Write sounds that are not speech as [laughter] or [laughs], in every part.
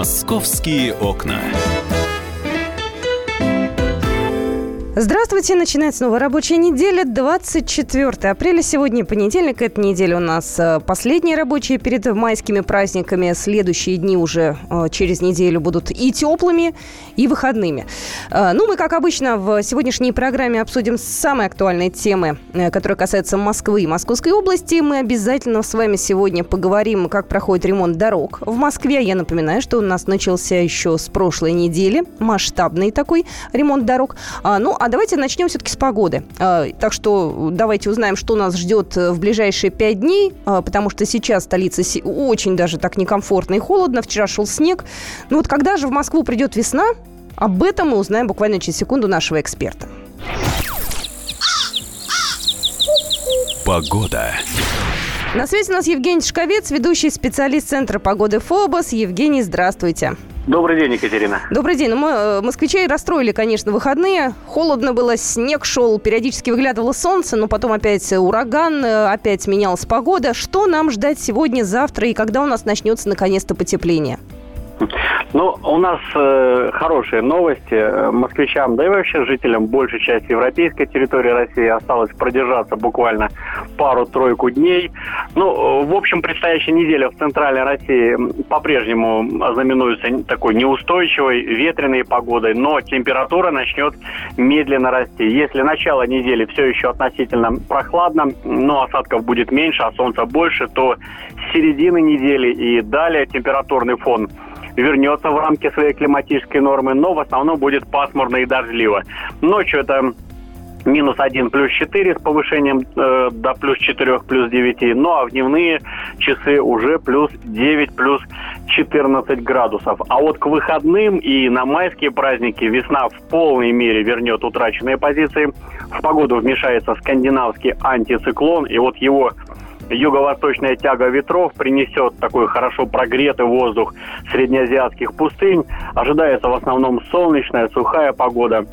Московские окна. Здравствуйте, начинается новая рабочая неделя, 24 апреля. Сегодня понедельник, эта неделя у нас э, последняя рабочая перед майскими праздниками. Следующие дни уже э, через неделю будут и теплыми, и выходными. Э, ну, мы, как обычно, в сегодняшней программе обсудим самые актуальные темы, которые касаются Москвы и Московской области. Мы обязательно с вами сегодня поговорим, как проходит ремонт дорог в Москве. Я напоминаю, что у нас начался еще с прошлой недели масштабный такой ремонт дорог. А, ну, а давайте начнем все-таки с погоды. А, так что давайте узнаем, что нас ждет э, в ближайшие пять дней, а, потому что сейчас столица очень даже так некомфортно и холодно. Вчера шел снег. Ну вот когда же в Москву придет весна, об этом мы узнаем буквально через секунду нашего эксперта. Погода. На связи у нас Евгений Шковец, ведущий специалист Центра погоды ФОБОС. Евгений, здравствуйте. Добрый день, Екатерина. Добрый день. Ну, мы, э, москвичей расстроили, конечно, выходные. Холодно было, снег шел, периодически выглядывало солнце, но потом опять ураган, э, опять менялась погода. Что нам ждать сегодня, завтра и когда у нас начнется наконец-то потепление? Ну, у нас э, хорошие новости. Э, москвичам, да и вообще жителям большей части европейской территории России осталось продержаться буквально пару-тройку дней. Ну, в общем, предстоящая неделя в центральной России по-прежнему знаменуется такой неустойчивой, ветреной погодой, но температура начнет медленно расти. Если начало недели все еще относительно прохладно, но осадков будет меньше, а солнца больше, то с середины недели и далее температурный фон – вернется в рамки своей климатической нормы, но в основном будет пасмурно и дождливо. Ночью это минус 1 плюс 4 с повышением э, до плюс 4 плюс 9. Ну а в дневные часы уже плюс 9 плюс 14 градусов. А вот к выходным и на майские праздники весна в полной мере вернет утраченные позиции. В погоду вмешается скандинавский антициклон, и вот его юго-восточная тяга ветров принесет такой хорошо прогретый воздух среднеазиатских пустынь. Ожидается в основном солнечная, сухая погода.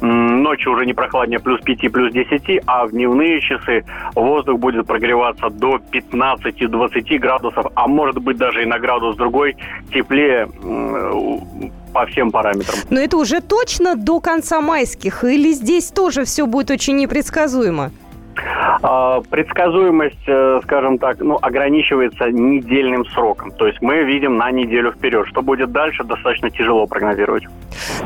Ночью уже не прохладнее плюс 5, плюс 10, а в дневные часы воздух будет прогреваться до 15-20 градусов, а может быть даже и на градус другой теплее по всем параметрам. Но это уже точно до конца майских? Или здесь тоже все будет очень непредсказуемо? А, предсказуемость, э, скажем так, ну, ограничивается недельным сроком. То есть мы видим на неделю вперед. Что будет дальше, достаточно тяжело прогнозировать.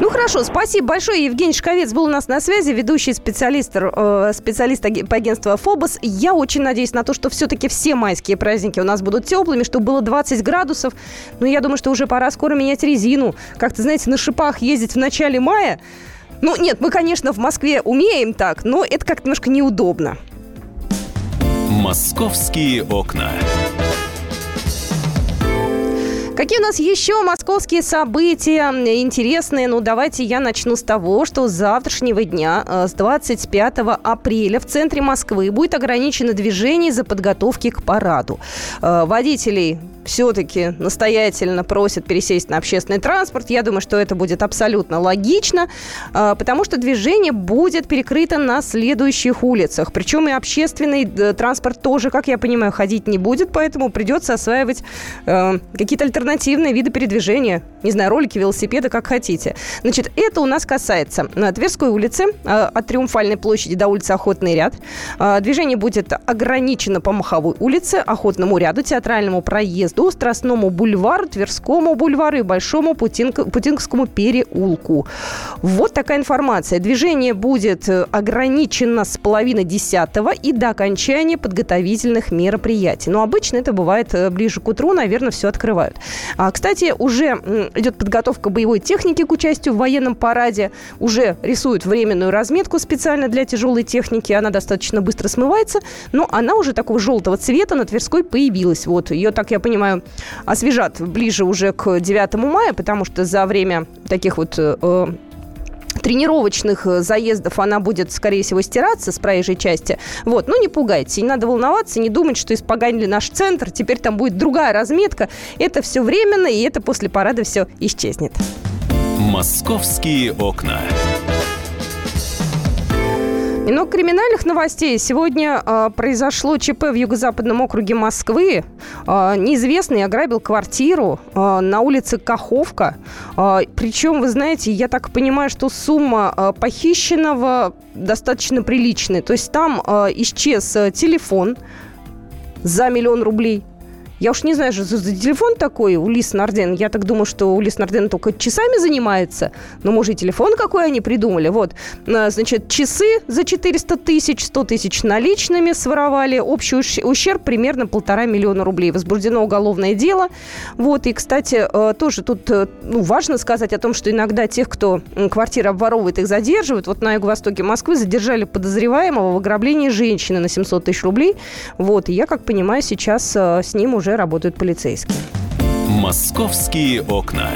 Ну хорошо, спасибо большое. Евгений Шковец был у нас на связи, ведущий специалист, э, специалист по агентству «Фобос». Я очень надеюсь на то, что все-таки все майские праздники у нас будут теплыми, чтобы было 20 градусов. Но я думаю, что уже пора скоро менять резину. Как-то, знаете, на шипах ездить в начале мая. Ну, нет, мы, конечно, в Москве умеем так, но это как-то немножко неудобно. «Московские окна». Какие у нас еще московские события интересные? Ну, давайте я начну с того, что с завтрашнего дня, э, с 25 апреля в центре Москвы будет ограничено движение за подготовки к параду. Э, водителей все-таки настоятельно просят пересесть на общественный транспорт. Я думаю, что это будет абсолютно логично, э, потому что движение будет перекрыто на следующих улицах. Причем и общественный транспорт тоже, как я понимаю, ходить не будет, поэтому придется осваивать какие-то альтернативные виды передвижения. Не знаю, ролики, велосипеды, как хотите. Значит, это у нас касается на Тверской улице, э, от Триумфальной площади до улицы Охотный ряд. Э, движение будет ограничено по Маховой улице, Охотному ряду, Театральному проезду, Страстному бульвару, Тверскому бульвару и Большому Путинг, Путингскому переулку. Вот такая информация. Движение будет э, ограничено с половины десятого и до окончания подготовительных мероприятий. Но обычно это бывает ближе к утру, наверное, все открывают. А, кстати, уже идет подготовка боевой техники к участию в военном параде. Уже рисуют временную разметку специально для тяжелой техники. Она достаточно быстро смывается, но она уже такого желтого цвета на Тверской появилась. Вот ее, так я понимаю, освежат ближе уже к 9 мая, потому что за время таких вот э, тренировочных э, заездов она будет, скорее всего, стираться с проезжей части. Вот, ну не пугайтесь, не надо волноваться, не думать, что испоганили наш центр, теперь там будет другая разметка. Это все временно, и это после парада все исчезнет. Московские окна. Но криминальных новостей. Сегодня э, произошло ЧП в юго-западном округе Москвы. Э, неизвестный ограбил квартиру э, на улице Каховка. Э, причем, вы знаете, я так понимаю, что сумма э, похищенного достаточно приличная. То есть там э, исчез телефон за миллион рублей – я уж не знаю, что за телефон такой у Лис Нарден. Я так думаю, что у Лис Нарден только часами занимается. Но, может, и телефон какой они придумали. Вот, а, значит, часы за 400 тысяч, 100 тысяч наличными своровали. Общий ущерб примерно полтора миллиона рублей. Возбуждено уголовное дело. Вот, и, кстати, э, тоже тут э, ну, важно сказать о том, что иногда тех, кто квартиры обворовывает, их задерживают. Вот на юго-востоке Москвы задержали подозреваемого в ограблении женщины на 700 тысяч рублей. Вот, и я, как понимаю, сейчас э, с ним уже уже работают полицейские. Московские окна.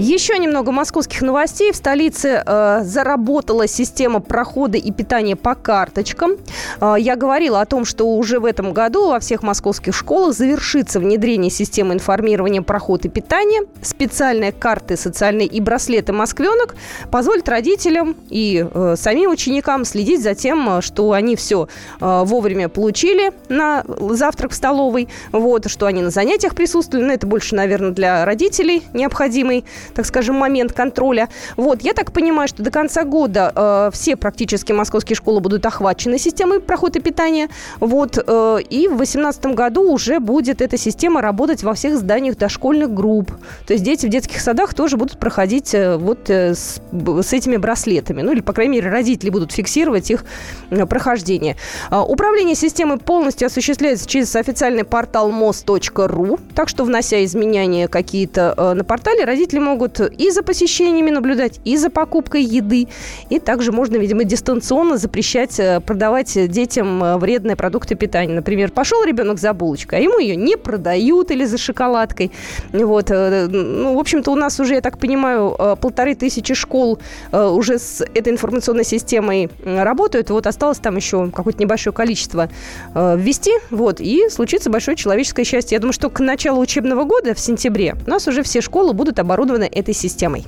Еще немного московских новостей. В столице э, заработала система прохода и питания по карточкам. Э, я говорила о том, что уже в этом году во всех московских школах завершится внедрение системы информирования проход и питания. Специальные карты социальные и браслеты «Москвенок» позволят родителям и э, самим ученикам следить за тем, что они все э, вовремя получили на завтрак в столовой, вот, что они на занятиях присутствовали. Но это больше, наверное, для родителей необходимый так скажем, момент контроля. Вот, я так понимаю, что до конца года э, все практически московские школы будут охвачены системой прохода питания. Вот, э, и в 2018 году уже будет эта система работать во всех зданиях дошкольных групп. То есть дети в детских садах тоже будут проходить э, вот э, с, с этими браслетами. Ну, или, по крайней мере, родители будут фиксировать их э, прохождение. Э, управление системой полностью осуществляется через официальный портал mos.ru. Так что, внося изменения какие-то э, на портале, родители могут могут и за посещениями наблюдать, и за покупкой еды. И также можно, видимо, дистанционно запрещать э, продавать детям э, вредные продукты питания. Например, пошел ребенок за булочкой, а ему ее не продают или за шоколадкой. Вот. Э, ну, в общем-то, у нас уже, я так понимаю, полторы тысячи школ уже с этой информационной системой работают. Вот осталось там еще какое-то небольшое количество ввести. Вот. И случится большое человеческое счастье. Я думаю, что к началу учебного года, в сентябре, у нас уже все школы будут оборудованы этой системой.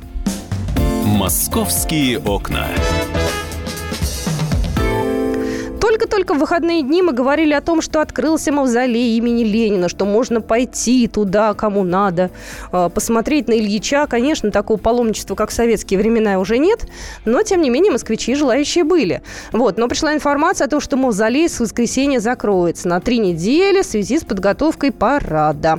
Московские окна. Только-только в выходные дни мы говорили о том, что открылся мавзолей имени Ленина, что можно пойти туда, кому надо, а, посмотреть на Ильича. Конечно, такого паломничества, как в советские времена, уже нет, но, тем не менее, москвичи желающие были. Вот, но пришла информация о том, что мавзолей с воскресенья закроется на три недели в связи с подготовкой парада.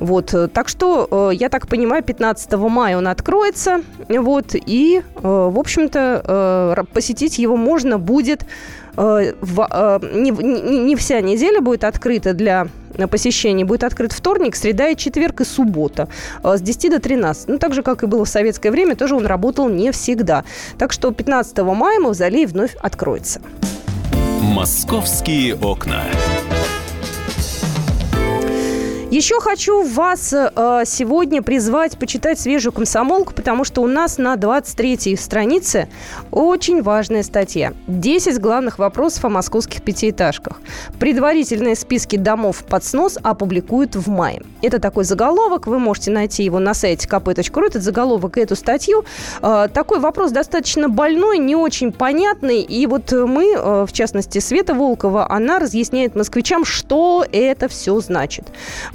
Вот, так что, э, я так понимаю, 15 мая он откроется, вот, и, э, в общем-то, э, посетить его можно будет Э, в, не, не, вся неделя будет открыта для посещений будет открыт вторник, среда и четверг и суббота с 10 до 13. Ну, так же, как и было в советское время, тоже он работал не всегда. Так что 15 мая Мавзолей вновь откроется. «Московские окна». Еще хочу вас э, сегодня призвать почитать свежую комсомолку, потому что у нас на 23-й странице очень важная статья. 10 главных вопросов о московских пятиэтажках. Предварительные списки домов под снос опубликуют в мае. Это такой заголовок, вы можете найти его на сайте kp.ru, этот заголовок и эту статью. Э, такой вопрос достаточно больной, не очень понятный, и вот мы, э, в частности, Света Волкова, она разъясняет москвичам, что это все значит.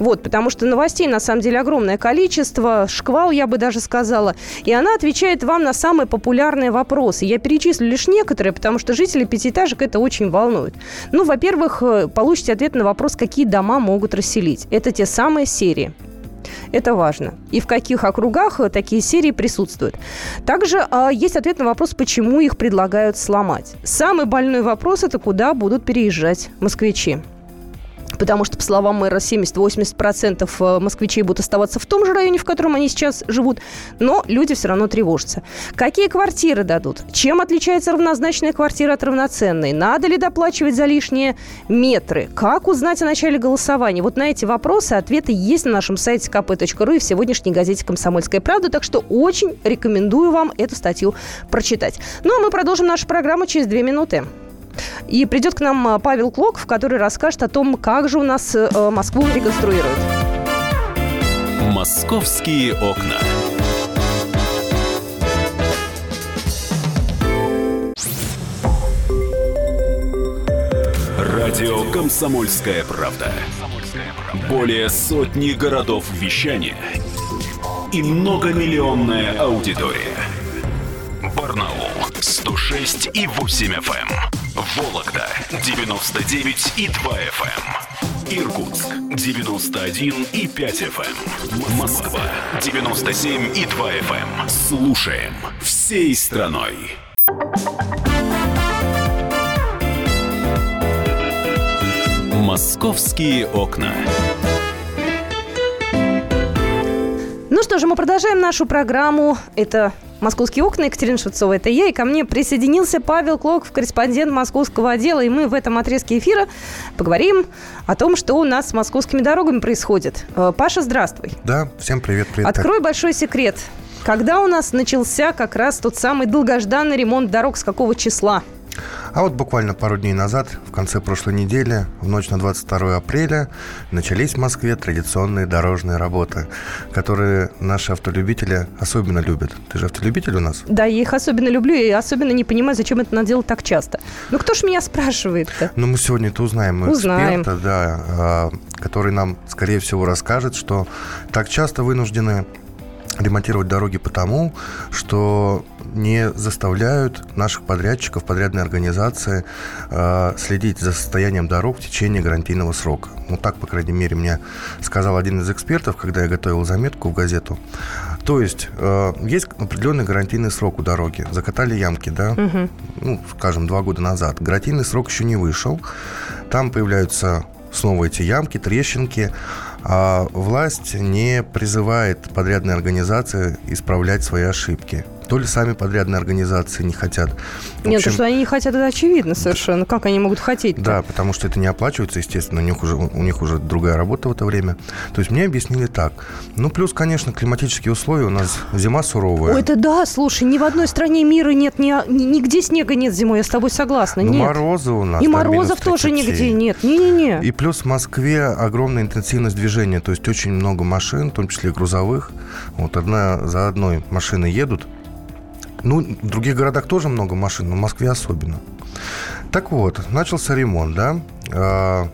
Вот, потому что новостей на самом деле огромное количество, шквал, я бы даже сказала. И она отвечает вам на самые популярные вопросы. Я перечислю лишь некоторые, потому что жители пятиэтажек это очень волнует. Ну, во-первых, э, получите ответ на вопрос, какие дома могут расселить. Это те самые серии. Это важно. И в каких округах э, такие серии присутствуют. Также э, есть ответ на вопрос, почему их предлагают сломать. Самый больной вопрос – это куда будут переезжать москвичи потому что, по словам мэра, 70-80% э, москвичей будут оставаться в том же районе, в котором они сейчас живут, но люди все равно тревожатся. Какие квартиры дадут? Чем отличается равнозначная квартира от равноценной? Надо ли доплачивать за лишние метры? Как узнать о начале голосования? Вот на эти вопросы ответы есть на нашем сайте kp.ru и в сегодняшней газете «Комсомольская правда», так что очень рекомендую вам эту статью прочитать. Ну, а мы продолжим нашу программу через две минуты. И придет к нам а, Павел Клоков, который расскажет о том, как же у нас э, Москву реконструируют. Московские окна. Радио Комсомольская правда". Более сотни городов вещания и многомиллионная аудитория. Барнаул 106 и 8 FM. Эм. Вологда 99 и 2 FM. Эм. Иркутск 91 и 5 FM. Эм. Москва 97 и 2 FM. Слушаем всей страной. Московские окна. Ну что же, мы продолжаем нашу программу. Это «Московские окна». Екатерина Шевцова, это я. И ко мне присоединился Павел Клоков, корреспондент московского отдела. И мы в этом отрезке эфира поговорим о том, что у нас с московскими дорогами происходит. Э, Паша, здравствуй. Да, всем привет. привет Открой большой секрет. Когда у нас начался как раз тот самый долгожданный ремонт дорог, с какого числа? А вот буквально пару дней назад, в конце прошлой недели, в ночь на 22 апреля, начались в Москве традиционные дорожные работы, которые наши автолюбители особенно любят. Ты же автолюбитель у нас? Да, я их особенно люблю и особенно не понимаю, зачем это надо делать так часто. Ну, кто ж меня спрашивает-то? Ну, мы сегодня это узнаем. Мы узнаем. Эксперта, да, а, который нам, скорее всего, расскажет, что так часто вынуждены ремонтировать дороги потому, что не заставляют наших подрядчиков, подрядные организации э, следить за состоянием дорог в течение гарантийного срока. Ну, так, по крайней мере, мне сказал один из экспертов, когда я готовил заметку в газету. То есть, э, есть определенный гарантийный срок у дороги. Закатали ямки, да, угу. ну, скажем, два года назад. Гарантийный срок еще не вышел. Там появляются снова эти ямки, трещинки а власть не призывает подрядные организации исправлять свои ошибки то ли сами подрядные организации не хотят. В Нет, общем, то, что они не хотят, это очевидно совершенно. Как они могут хотеть? -то? Да, потому что это не оплачивается, естественно, у них, уже, у них уже другая работа в это время. То есть мне объяснили так. Ну, плюс, конечно, климатические условия. У нас зима суровая. Ой, это да, слушай, ни в одной стране мира нет, ни, нигде снега нет зимой, я с тобой согласна. Ну, нет. морозы у нас. И морозов тоже нигде нет. Не-не-не. И плюс в Москве огромная интенсивность движения, то есть очень много машин, в том числе грузовых. Вот одна за одной машины едут, ну, в других городах тоже много машин, но в Москве особенно. Так вот, начался ремонт, да? А,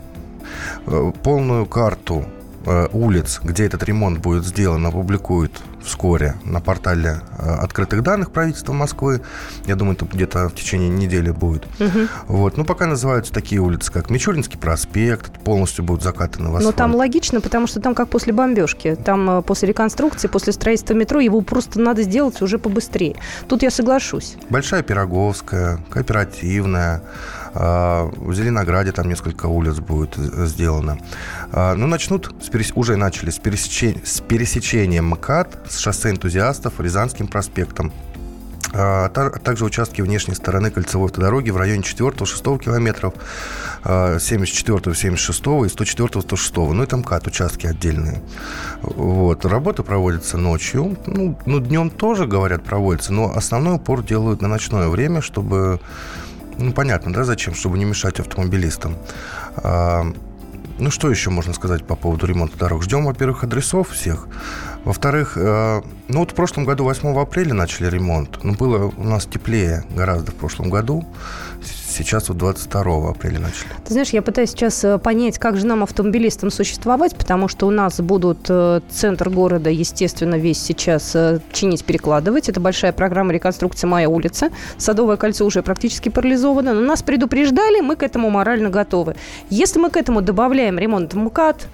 э, полную карту Э, улиц, где этот ремонт будет сделан, опубликуют вскоре на портале э, открытых данных правительства Москвы. Я думаю, это где-то в течение недели будет. Угу. Вот. Ну, пока называются такие улицы, как Мичуринский проспект, полностью будут закатаны в асфальт. Но там логично, потому что там как после бомбежки. Там э, после реконструкции, после строительства метро его просто надо сделать уже побыстрее. Тут я соглашусь. Большая Пироговская, Кооперативная, в Зеленограде там несколько улиц будет сделано. А, ну, начнут, уже начали с, пересечения, с пересечения МКАД, с шоссе энтузиастов, Рязанским проспектом. А также участки внешней стороны кольцевой автодороги в районе 4-6 километров, 74 76 и 104 106 Ну, это МКАД, участки отдельные. Вот. Работа проводится ночью. Ну, ну, днем тоже, говорят, проводится, но основной упор делают на ночное время, чтобы ну, понятно, да, зачем? Чтобы не мешать автомобилистам. А, ну, что еще можно сказать по поводу ремонта дорог? Ждем, во-первых, адресов всех. Во-вторых, э, ну вот в прошлом году 8 апреля начали ремонт. Но было у нас теплее гораздо в прошлом году сейчас вот 22 апреля начали. Ты знаешь, я пытаюсь сейчас э, понять, как же нам, автомобилистам, существовать, потому что у нас будут э, центр города, естественно, весь сейчас э, чинить, перекладывать. Это большая программа реконструкции «Моя улица». Садовое кольцо уже практически парализовано, но нас предупреждали, мы к этому морально готовы. Если мы к этому добавляем ремонт МКАД,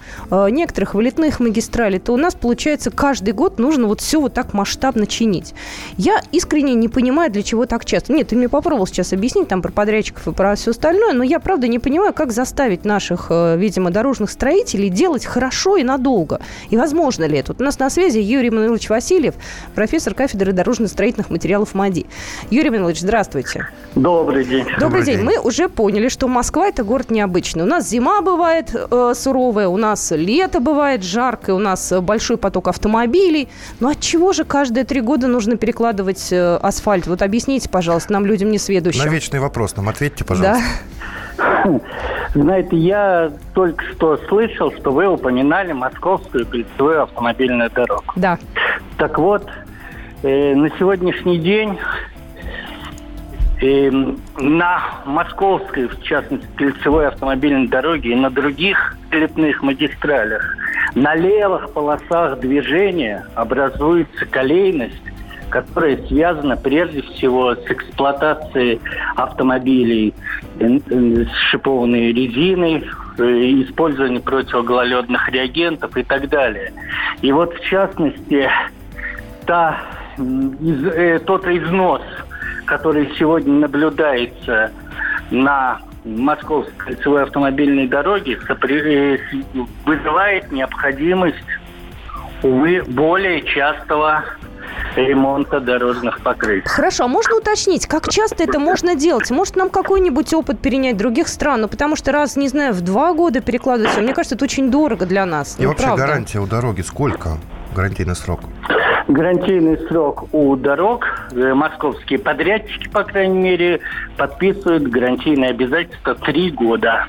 некоторых вылетных магистралей, то у нас, получается, каждый год нужно вот все вот так масштабно чинить. Я искренне не понимаю, для чего так часто. Нет, ты мне попробовал сейчас объяснить там про подрядчиков подрядчиков и про все остальное, но я, правда, не понимаю, как заставить наших, э, видимо, дорожных строителей делать хорошо и надолго. И возможно ли это? Вот у нас на связи Юрий Мануилович Васильев, профессор кафедры дорожно-строительных материалов МАДИ. Юрий Мануилович, здравствуйте. Добрый день. Добрый, Добрый день. день. Мы уже поняли, что Москва – это город необычный. У нас зима бывает э, суровая, у нас лето бывает жаркое, у нас большой поток автомобилей. Но от чего же каждые три года нужно перекладывать э, асфальт? Вот объясните, пожалуйста, нам, людям несведущим. На вечный вопрос нам ответьте, пожалуйста. Да. Знаете, я только что слышал, что вы упоминали Московскую кольцевую автомобильную дорогу. Да. Так вот, э, на сегодняшний день И на московской, в частности, кольцевой автомобильной дороге и на других лепных магистралях на левых полосах движения образуется колейность, которая связана прежде всего с эксплуатацией автомобилей с шипованной резиной, э, использованием противогололедных реагентов и так далее. И вот в частности, та, из, э, тот износ – который сегодня наблюдается на Московской кольцевой автомобильной дороге, э, вызывает необходимость, увы, более частого ремонта дорожных покрытий. Хорошо, а можно уточнить, как часто это можно делать? Может, нам какой-нибудь опыт перенять других стран? Ну, потому что раз, не знаю, в два года перекладываться, мне кажется, это очень дорого для нас. И ну, вообще правда. гарантия у дороги сколько? Гарантийный срок? гарантийный срок у дорог. Э, московские подрядчики, по крайней мере, подписывают гарантийные обязательства три года.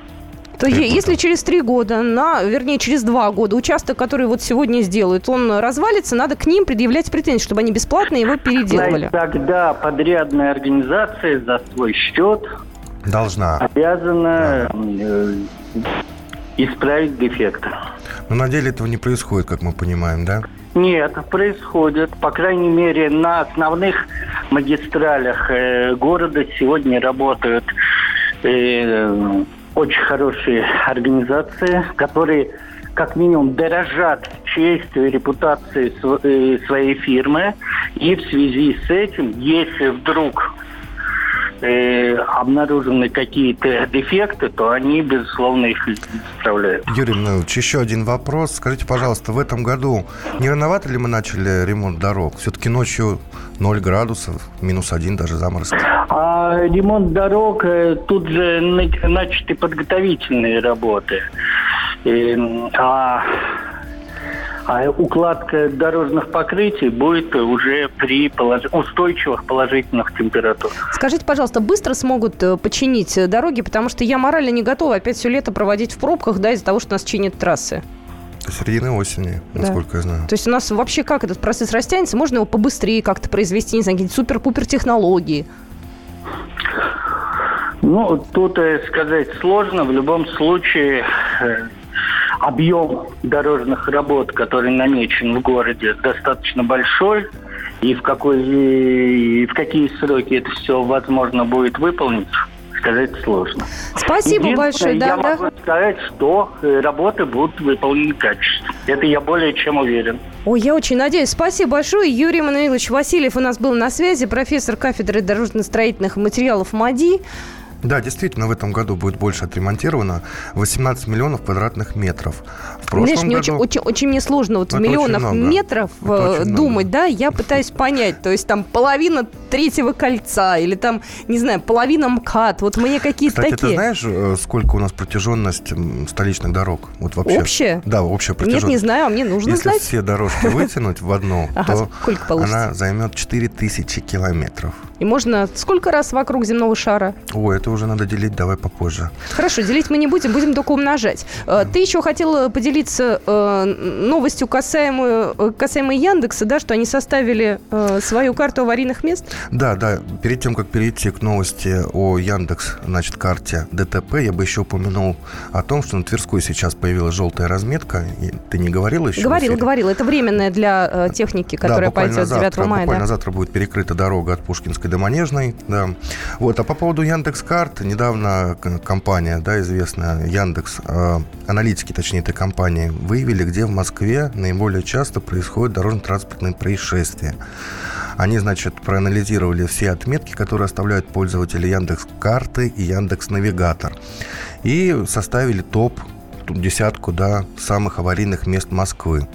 То есть, если через три года, на, вернее, через два года участок, который вот сегодня сделают, он развалится, надо к ним предъявлять претензии, чтобы они бесплатно его переделывали. Тогда подрядная организация за свой счет должна обязана да. исправить дефекты. Но на деле этого не происходит, как мы понимаем, да? Нет, происходит. По крайней мере, на основных магистралях э, города сегодня работают э, очень хорошие организации, которые как минимум дорожат честью и репутацией э, своей фирмы. И в связи с этим, если вдруг э, обнаружены какие-то дефекты, то они, безусловно, их исправляют. Юрий Иванович, еще один вопрос. Скажите, пожалуйста, в этом году не рановато ли мы начали ремонт дорог? Все-таки ночью 0 градусов, минус один даже заморозки. А ремонт дорог, э, тут же начаты подготовительные работы. И, а а укладка дорожных покрытий будет уже при полож... устойчивых положительных температурах. Скажите, пожалуйста, быстро смогут э, починить э, дороги, потому что я морально не готова опять все лето проводить в пробках, да, из-за того, что нас чинят трассы. До середины осени, насколько да. я знаю. То есть у нас вообще как этот процесс растянется? Можно его побыстрее как-то произвести, не знаю, какие-то супер-пупер технологии? Ну, тут э, сказать сложно. В любом случае, объем дорожных работ, который намечен в городе, достаточно большой. И в, какой, и в какие сроки это все возможно будет выполнить, сказать сложно. Спасибо большое. Да, я да. могу сказать, что э, работы будут выполнены качественно. Это я более чем уверен. Ой, я очень надеюсь. Спасибо большое. Юрий Мануилович Васильев у нас был на связи, профессор кафедры дорожно-строительных материалов МАДИ. Да, действительно, в этом году будет больше отремонтировано. 18 миллионов квадратных метров. В прошлом Знаешь, году... очень, очень, очень мне сложно вот в миллионах метров это думать, много. да, я пытаюсь понять. То есть там половина третьего кольца или там, не знаю, половина МКАД. Вот мне какие-то Кстати, такие. ты знаешь, э, сколько у нас протяженность столичных дорог? Вот вообще. Общая? Да, общая протяженность. Нет, не знаю, а мне нужно Если знать. Если все дорожки вытянуть в одну, [laughs] то она займет 4000 километров. И можно сколько раз вокруг земного шара? Ой, это уже надо делить, давай попозже. Хорошо, делить мы не будем, будем только умножать. Э, ты еще хотела поделиться э, новостью касаемую, э, касаемой Яндекса, да, что они составили свою карту аварийных мест? Да, да. Перед тем, как перейти к новости о Яндекс, значит, карте ДТП, я бы еще упомянул о том, что на Тверской сейчас появилась желтая разметка. И ты не говорила еще? Говорила, говорила. Это временная для техники, которая да, пойдет завтра, 9 мая. Буквально да? завтра будет перекрыта дорога от Пушкинской до Манежной, да. Вот, а по поводу Яндекс.Карт, недавно компания, да, известная, Яндекс, э, аналитики, точнее, этой компании, выявили, где в Москве наиболее часто происходят дорожно-транспортные происшествия. Они, значит, проанализировали все отметки, которые оставляют пользователи Яндекс.Карты и Яндекс.Навигатор. И составили топ десятку да, самых аварийных мест Москвы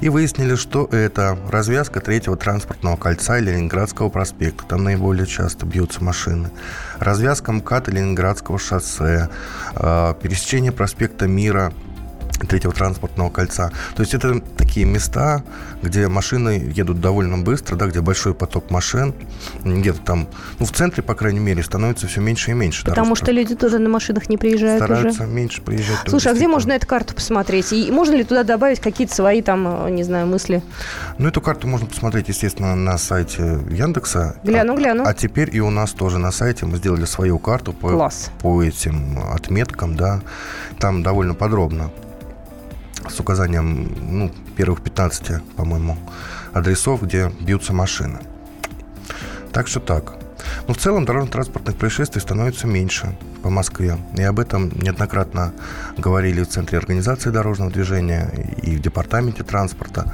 и выяснили, что это развязка третьего транспортного кольца Ленинградского проспекта. Там наиболее часто бьются машины. Развязка МКАД Ленинградского шоссе. А, пересечение проспекта Мира третьего транспортного кольца. То есть это такие места, где машины едут довольно быстро, да, где большой поток машин, где-то там, ну, в центре, по крайней мере, становится все меньше и меньше. Потому что люди туда на машинах не приезжают Стараются уже. меньше приезжать. Слушай, а где можно эту карту посмотреть? И можно ли туда добавить какие-то свои там, не знаю, мысли? Ну, эту карту можно посмотреть, естественно, на сайте Яндекса. Гляну, а, гляну. А теперь и у нас тоже на сайте мы сделали свою карту по, Класс. по этим отметкам, да. Там довольно подробно с указанием ну, первых 15, по-моему, адресов, где бьются машины. Так что так. Но в целом дорожно-транспортных происшествий становится меньше по Москве. И об этом неоднократно говорили в Центре организации дорожного движения и в Департаменте транспорта.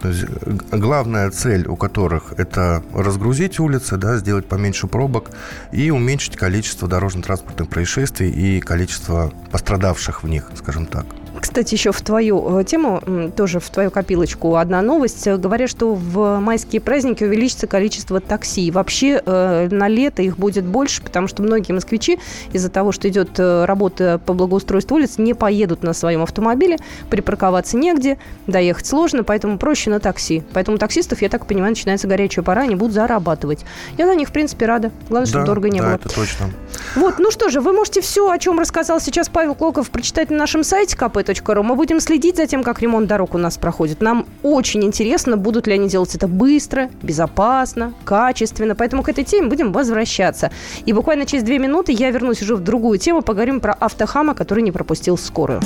То есть главная цель у которых это разгрузить улицы, да, сделать поменьше пробок и уменьшить количество дорожно-транспортных происшествий и количество пострадавших в них, скажем так. Кстати, еще в твою э, тему, тоже в твою копилочку одна новость. Говорят, что в майские праздники увеличится количество такси. Вообще э, на лето их будет больше, потому что многие москвичи из-за того, что идет э, работа по благоустройству улиц, не поедут на своем автомобиле, припарковаться негде, доехать сложно, поэтому проще на такси. Поэтому таксистов, я так понимаю, начинается горячая пора, они будут зарабатывать. Я на них, в принципе, рада. Главное, чтобы дорого не да, было. это точно. Вот, ну что же, вы можете все, о чем рассказал сейчас Павел Клоков, прочитать на нашем сайте kp kp.ru. Мы будем следить за тем, как ремонт дорог у нас проходит. Нам очень интересно, будут ли они делать это быстро, безопасно, качественно. Поэтому к этой теме будем возвращаться. И буквально через две минуты я вернусь уже в другую тему. Поговорим про автохама, который не пропустил скорую.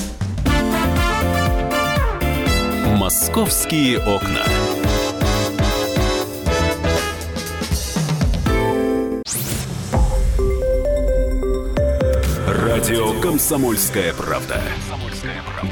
Московские окна. Радио «Комсомольская правда».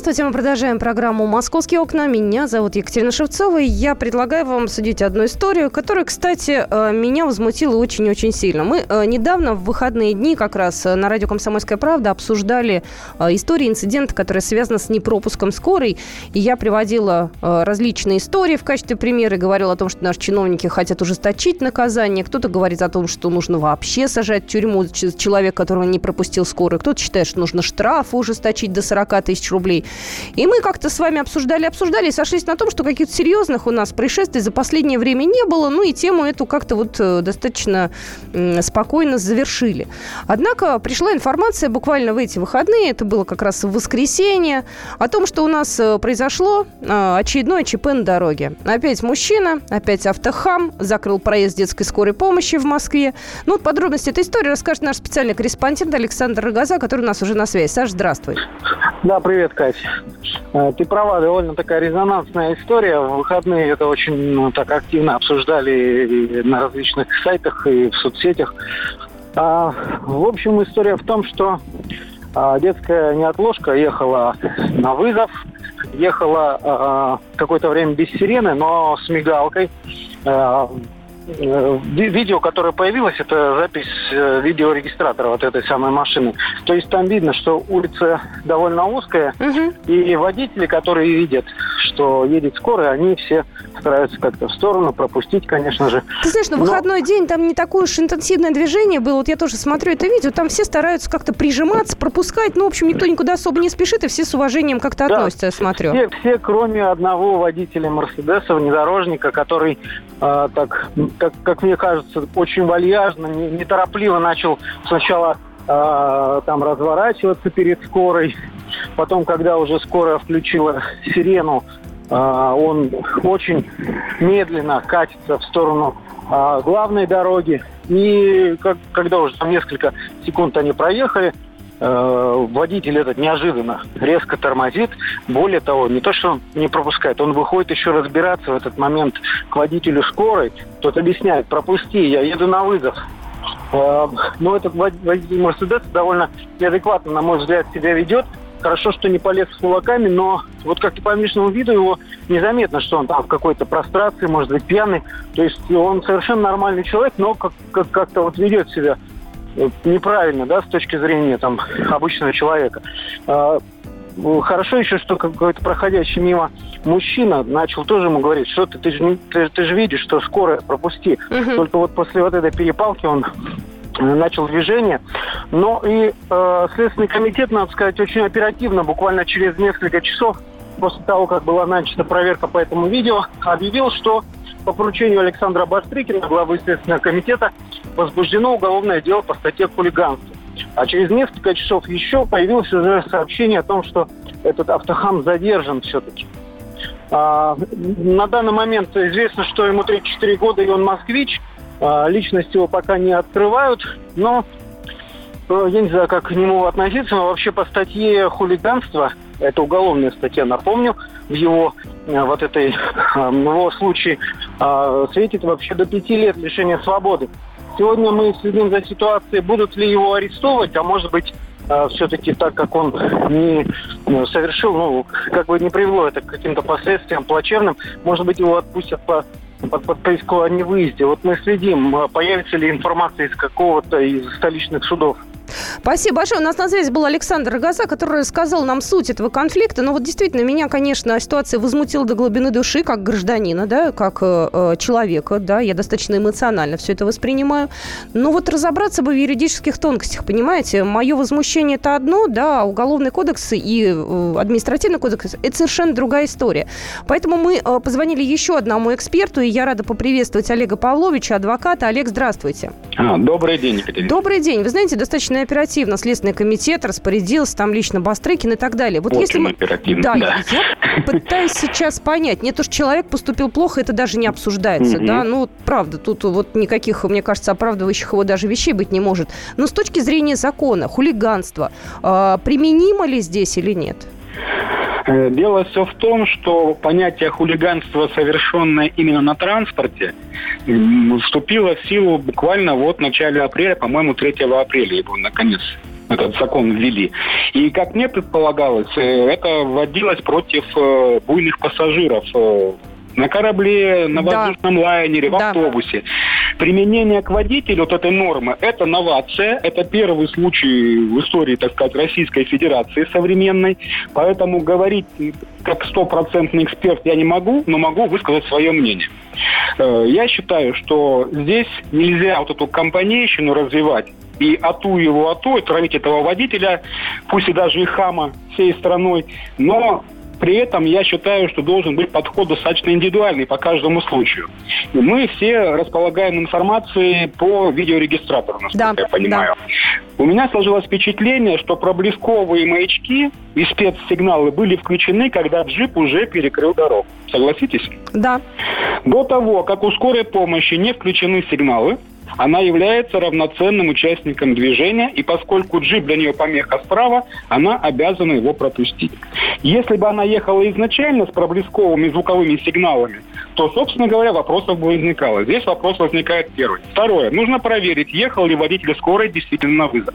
Здравствуйте, мы продолжаем программу «Московские окна». Меня зовут Екатерина Шевцова, и я предлагаю вам судить одну историю, которая, кстати, э, меня возмутила очень-очень сильно. Мы э, недавно в выходные дни как раз э, на радио «Комсомольская правда» обсуждали истории инцидента, которые связаны с непропуском скорой, и я приводила различные истории в качестве примера и говорила о том, что наши чиновники хотят ужесточить наказание, кто-то говорит о том, что нужно вообще сажать в тюрьму человека, которого не пропустил скорую, кто-то считает, что нужно штраф ужесточить до 40 тысяч рублей. И мы как-то с вами обсуждали, обсуждали и сошлись на том, что каких-то серьезных у нас происшествий за последнее время не было. Ну и тему эту как-то вот э, достаточно спокойно завершили. Однако пришла информация буквально в эти выходные, это было как раз в воскресенье, о том, что у нас э, произошло э, очередное ЧП на дороге. Опять мужчина, опять автохам, закрыл проезд детской скорой помощи в Москве. Ну, подробности этой истории расскажет наш специальный корреспондент Александр Рогоза, который у нас уже на связи. Саш, здравствуй. Да, привет, Кать. Э, ты права, довольно такая резонансная история. В выходные это очень ну, так активно обсуждали на различных сайтах и в соцсетях. А, в общем, история в том, что а, детская неотложка ехала на вызов, ехала а, какое-то время без сирены, но с мигалкой. А, видео, которое появилось, это запись э, видеорегистратора вот этой самой машины. То есть там видно, что улица довольно узкая, угу. и водители, которые видят, что едет скорая, они все стараются как-то в сторону пропустить, конечно же. Ты знаешь, на Но... выходной день там не такое уж интенсивное движение было. Вот я тоже смотрю это видео, там все стараются как-то прижиматься, пропускать. Ну, в общем, никто никуда особо не спешит, и все с уважением как-то да, относятся, я смотрю. Все, все, кроме одного водителя Мерседеса, внедорожника, который э, так, как, как мне кажется, очень вальяжно, неторопливо начал сначала э, там разворачиваться перед скорой, потом, когда уже скорая включила сирену, а, он очень медленно катится в сторону а, главной дороги. И как, когда уже там несколько секунд они проехали, э, водитель этот неожиданно резко тормозит. Более того, не то, что он не пропускает, он выходит еще разбираться в этот момент к водителю скорой. Тот объясняет, пропусти, я еду на вызов. Э, но этот водитель Мерседеса довольно неадекватно, на мой взгляд, себя ведет. Хорошо, что не полез с кулаками, но вот как-то по внешнему виду его незаметно, что он там в какой-то прострации, может быть, пьяный. То есть он совершенно нормальный человек, но как- как- как-то вот ведет себя неправильно, да, с точки зрения там обычного человека. А, хорошо еще, что какой-то проходящий мимо мужчина начал тоже ему говорить, что ты, ты, же, ты, ты же видишь, что скоро пропусти. Угу. Только вот после вот этой перепалки он начал движение. Но и э, Следственный комитет, надо сказать, очень оперативно, буквально через несколько часов после того, как была начата проверка по этому видео, объявил, что по поручению Александра Бастрыкина, главы Следственного комитета, возбуждено уголовное дело по статье хулиганства. А через несколько часов еще появилось уже сообщение о том, что этот автохам задержан все-таки. А, на данный момент известно, что ему 34 года и он москвич. А, личность его пока не открывают, но э, я не знаю, как к нему относиться, но вообще по статье хулиганства, это уголовная статья, напомню, в его э, вот этой, э, в его случае светит вообще до пяти лет лишения свободы. Сегодня мы следим за ситуацией, будут ли его арестовывать, а может быть все-таки так как он не совершил, ну, как бы не привело это к каким-то последствиям плачевным, может быть, его отпустят по под подписку о невыезде. Вот мы следим, появится ли информация из какого-то из столичных судов. Спасибо большое. У нас на связи был Александр Рогоза, который рассказал нам суть этого конфликта. Но вот действительно, меня, конечно, ситуация возмутила до глубины души, как гражданина, да, как э, э человека, да, я достаточно эмоционально все это воспринимаю. Но вот разобраться бы в юридических тонкостях, понимаете? Мое возмущение это одно, да, а уголовный кодекс и э, административный кодекс – это совершенно другая история. Поэтому мы э, позвонили еще одному эксперту, и я рада поприветствовать Олега Павловича, адвоката. Олег, здравствуйте. А, добрый день, Екатерина. Добрый день. Вы знаете, достаточно оперативно Следственный комитет распорядился, там лично Бастрыкин и так далее. Вот Очень если мы... оперативно, да, да. Я пытаюсь сейчас понять. Не то, что человек поступил плохо, это даже не обсуждается, угу. да? Ну, правда, тут вот никаких, мне кажется, оправдывающих его даже вещей быть не может. Но с точки зрения закона, хулиганство, э, применимо ли здесь или нет? Э, дело все в том, что понятие хулиганства, совершенное именно на транспорте, вступило в силу буквально вот в начале апреля, по-моему, 3 апреля его наконец этот закон ввели. И, как мне предполагалось, э, это вводилось против э, буйных пассажиров на корабле, на воздушном да. лайнере, в да. автобусе. Применение к водителю вот этой нормы – это новация, это первый случай в истории, так сказать, Российской Федерации современной. Поэтому говорить как стопроцентный эксперт я не могу, но могу высказать свое мнение. Э, я считаю, что здесь нельзя вот эту компанейщину развивать и ату его ату, и травить этого водителя, пусть и даже и хама всей страной, но при этом я считаю, что должен быть подход достаточно индивидуальный по каждому случаю. И мы все располагаем информацией по видеорегистратору, насколько да, я понимаю. Да. У меня сложилось впечатление, что проблесковые маячки и спецсигналы были включены, когда джип уже перекрыл дорогу. Согласитесь? Да. До того, как у скорой помощи не включены сигналы, она является равноценным участником движения, и поскольку джип для нее помеха справа, она обязана его пропустить. Если бы она ехала изначально с проблесковыми звуковыми сигналами, то, собственно говоря, вопросов бы возникало. Здесь вопрос возникает первый. Второе. Нужно проверить, ехал ли водитель скорой действительно на вызов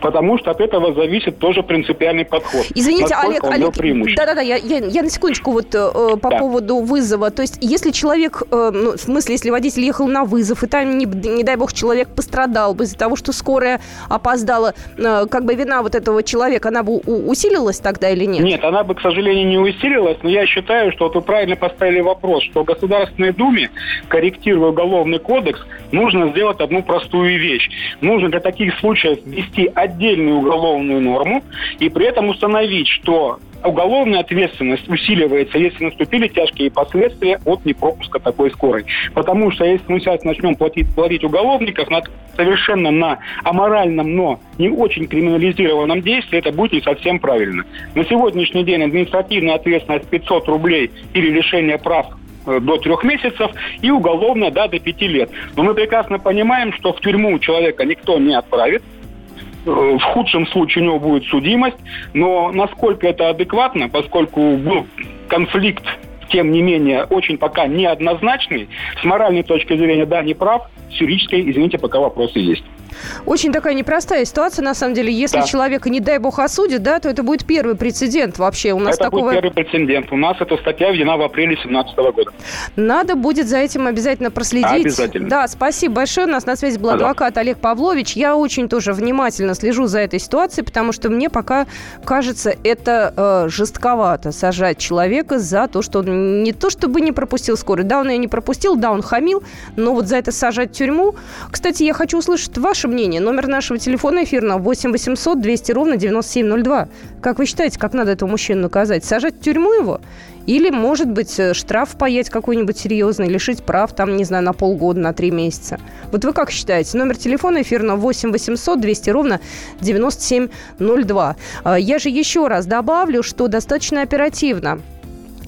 потому что от этого зависит тоже принципиальный подход. Извините, Олег, Олег, да-да-да, я, я, я на секундочку вот э, по да. поводу вызова. То есть, если человек, э, ну, в смысле, если водитель ехал на вызов, и там, не, не дай бог, человек пострадал бы из-за того, что скорая опоздала, э, как бы вина вот этого человека, она бы усилилась тогда или нет? Нет, она бы, к сожалению, не усилилась, но я считаю, что вот вы правильно поставили вопрос, что в Государственной Думе, корректируя уголовный кодекс, нужно сделать одну простую вещь. Нужно для таких случаев ввести отдельную уголовную норму и при этом установить, что уголовная ответственность усиливается, если наступили тяжкие последствия от непропуска такой скорой. Потому что если мы сейчас начнем платить, платить уголовников на, совершенно на аморальном, но не очень криминализированном действии, это будет не совсем правильно. На сегодняшний день административная ответственность 500 рублей или лишение прав э, до трех месяцев и уголовная да, до пяти лет. Но мы прекрасно понимаем, что в тюрьму человека никто не отправит, в худшем случае у него будет судимость, но насколько это адекватно, поскольку был конфликт тем не менее, очень пока неоднозначный. С моральной точки зрения, да, не прав. С юридической, извините, пока вопросы есть. Очень такая непростая ситуация, на самом деле. Если да. человека, не дай бог, осудят, да, то это будет первый прецедент вообще. У нас это такого... будет первый прецедент. У нас эта статья введена в апреле 2017 года. Надо будет за этим обязательно проследить. Обязательно. Да, спасибо большое. У нас на связи был адвокат Олег Павлович. Я очень тоже внимательно слежу за этой ситуацией, потому что мне пока кажется, это э, жестковато сажать человека за то, что он не то чтобы не пропустил скорость, да, он ее не пропустил, да, он хамил, но вот за это сажать в тюрьму. Кстати, я хочу услышать ваше мнение. Номер нашего телефона эфирного 8 800 200 ровно 9702. Как вы считаете, как надо этого мужчину наказать? Сажать в тюрьму его? Или, может быть, э, штраф паять какой-нибудь серьезный, лишить прав, там, не знаю, на полгода, на три месяца. Вот вы как считаете? Номер телефона эфирного 8 800 200 ровно 9702. А, я же еще раз добавлю, что достаточно оперативно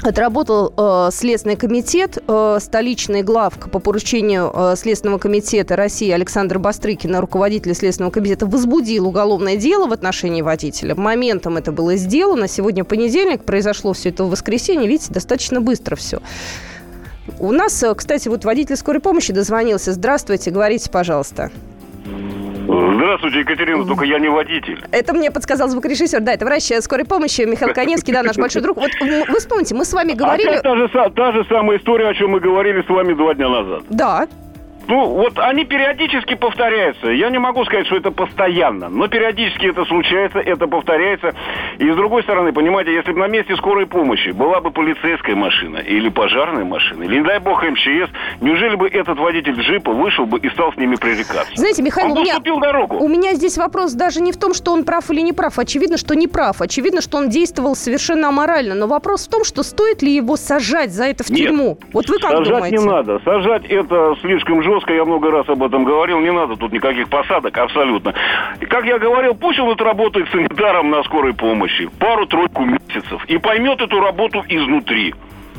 Отработал э, Следственный комитет, э, столичный главк по поручению э, Следственного комитета России Александр Бастрыкина, руководитель Следственного комитета, возбудил уголовное дело в отношении водителя. Моментом это было сделано. Сегодня понедельник, произошло все это в воскресенье. Видите, достаточно быстро все. У нас, э, кстати, вот водитель скорой помощи дозвонился. Здравствуйте, говорите, пожалуйста. Здравствуйте, Екатерина, только я не водитель. Это мне подсказал звукорежиссер. Да, это врач скорой помощи Михаил [laughs] Коневский, да, наш большой друг. Вот вы вспомните, мы с вами говорили... Опять та же, та же самая история, о чем мы говорили с вами два дня назад. Да. Ну, вот они периодически повторяются. Я не могу сказать, что это постоянно, но периодически это случается, это повторяется. И с другой стороны, понимаете, если бы на месте скорой помощи была бы полицейская машина или пожарная машина, или, не дай бог, МЧС, неужели бы этот водитель джипа вышел бы и стал с ними пререкаться? Знаете, Михаил, он у меня, дорогу. у меня здесь вопрос даже не в том, что он прав или не прав. Очевидно, что не прав. Очевидно, что он действовал совершенно аморально. Но вопрос в том, что стоит ли его сажать за это в Нет, тюрьму? Вот вы как сажать думаете? не надо. Сажать это слишком жестко жестко, я много раз об этом говорил, не надо тут никаких посадок, абсолютно. И как я говорил, пусть он отработает санитаром на скорой помощи пару-тройку месяцев и поймет эту работу изнутри.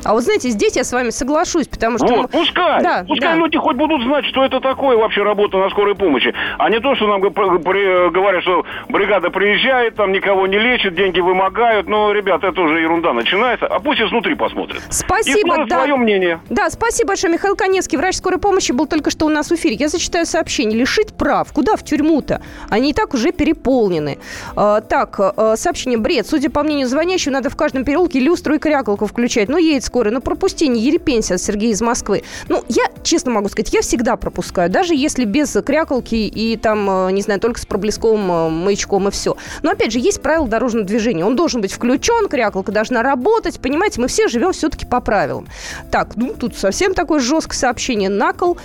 А вот знаете, здесь я с вами соглашусь, потому что... Вот, мы... пускай. Да, пускай да. люди хоть будут знать, что это такое вообще работа на скорой помощи. А не то, что нам говорят, что бригада приезжает, там никого не лечит, деньги вымогают. Ну, ребят, это уже ерунда начинается. А пусть изнутри посмотрят. Спасибо, И да. свое мнение. Да, спасибо большое. Михаил Конецкий, врач скорой помощи, был только что у нас в эфире. Я зачитаю сообщение. Лишить прав. Куда в тюрьму-то? Они и так уже переполнены. А, так, а, сообщение. Бред. Судя по мнению звонящего, надо в каждом переулке люстру и крякалку включать. Ну, едет скорый. Ну, пропусти, не ерепенься, Сергей из Москвы. Ну, я, честно могу сказать, я всегда пропускаю, даже если без крякалки и там, э, не знаю, только с проблесковым э, маячком и все. Но, опять же, есть правила дорожного движения. Он должен быть включен, крякалка должна работать, понимаете, мы все живем все-таки по правилам. Так, ну, тут совсем такое жесткое сообщение на кол.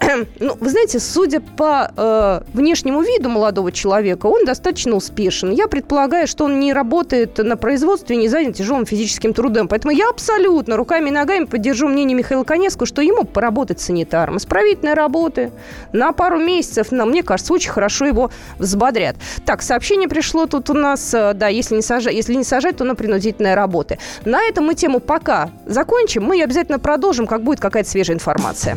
[clears throat] ну, вы знаете, судя по э, внешнему виду молодого человека, он достаточно успешен. Я предполагаю, что он не работает на производстве, не занят тяжелым физическим трудом. Поэтому я абсолютно руками и ногами поддержу мнение Михаила Конецкого, что ему поработать санитаром. Исправительные работы на пару месяцев, но, мне кажется, очень хорошо его взбодрят. Так, сообщение пришло тут у нас, э, да, если не сажать, если не сажать, то на принудительные работы. На этом мы тему пока закончим. Мы обязательно продолжим, как будет какая-то свежая информация.